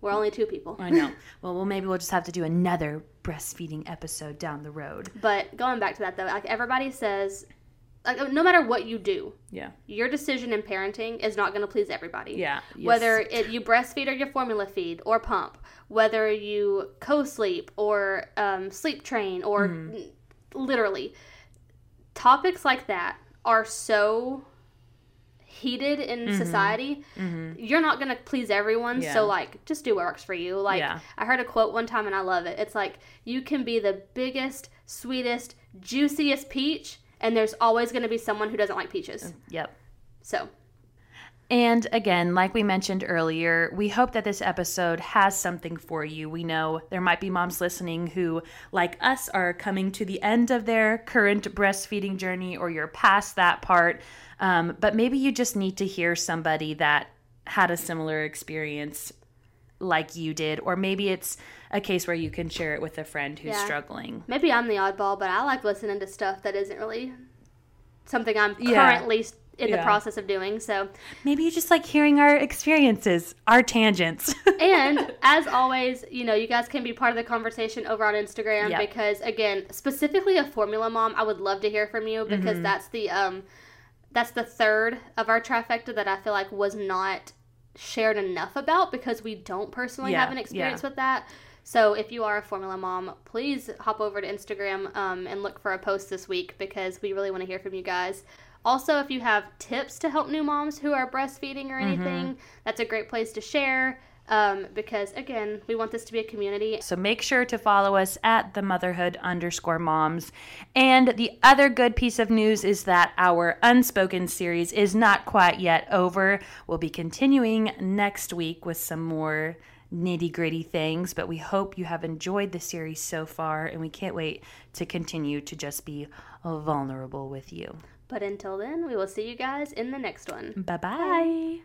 Speaker 2: we're only two people.
Speaker 1: I know. (laughs) Well, well, maybe we'll just have to do another breastfeeding episode down the road.
Speaker 2: But going back to that though, like everybody says, like no matter what you do,
Speaker 1: Yeah.
Speaker 2: your decision in parenting is not going to please everybody.
Speaker 1: Yeah.
Speaker 2: Whether it, you breastfeed or you formula feed or pump, whether you co-sleep or um, sleep train or
Speaker 1: Mm-hmm.
Speaker 2: n- literally, topics like that are so heated in society. You're not going to please everyone,
Speaker 1: Mm-hmm. Yeah.
Speaker 2: so like just do what works for you. Like
Speaker 1: Yeah.
Speaker 2: I heard a quote one time and I love it. It's like you can be the biggest, sweetest, juiciest peach, and there's always going to be someone who doesn't like peaches.
Speaker 1: Yep.
Speaker 2: So
Speaker 1: And again, like we mentioned earlier, we hope that this episode has something for you. We know there might be moms listening who, like us, are coming to the end of their current breastfeeding journey or you're past that part. Um, but maybe you just need to hear somebody that had a similar experience like you did, or maybe it's a case where you can share it with a friend who's
Speaker 2: Yeah.
Speaker 1: struggling.
Speaker 2: Maybe I'm the oddball, but I like listening to stuff that isn't really something I'm
Speaker 1: Yeah.
Speaker 2: currently in the process of doing. So,
Speaker 1: Maybe you just like hearing our experiences, our tangents. (laughs)
Speaker 2: and as always, you know, you guys can be part of the conversation over on Instagram because, again, specifically a formula mom, I would love to hear from you because
Speaker 1: Mm-hmm.
Speaker 2: that's the um, that's the third of our trifecta that I feel like was not shared enough about because we don't personally
Speaker 1: Yeah,
Speaker 2: have an experience with that. So if you are a formula mom, please hop over to Instagram um, and look for a post this week because we really want to hear from you guys. Also, if you have tips to help new moms who are breastfeeding or anything, that's a great place to share. Um, because again, we want this to be a community.
Speaker 1: So make sure to follow us at the motherhood underscore moms. And the other good piece of news is that our unspoken series is not quite yet over. We'll be continuing next week with some more nitty gritty things, but we hope you have enjoyed the series so far, and we can't wait to continue to just be vulnerable with you.
Speaker 2: But until then, we will see you guys in the next one.
Speaker 1: Bye bye.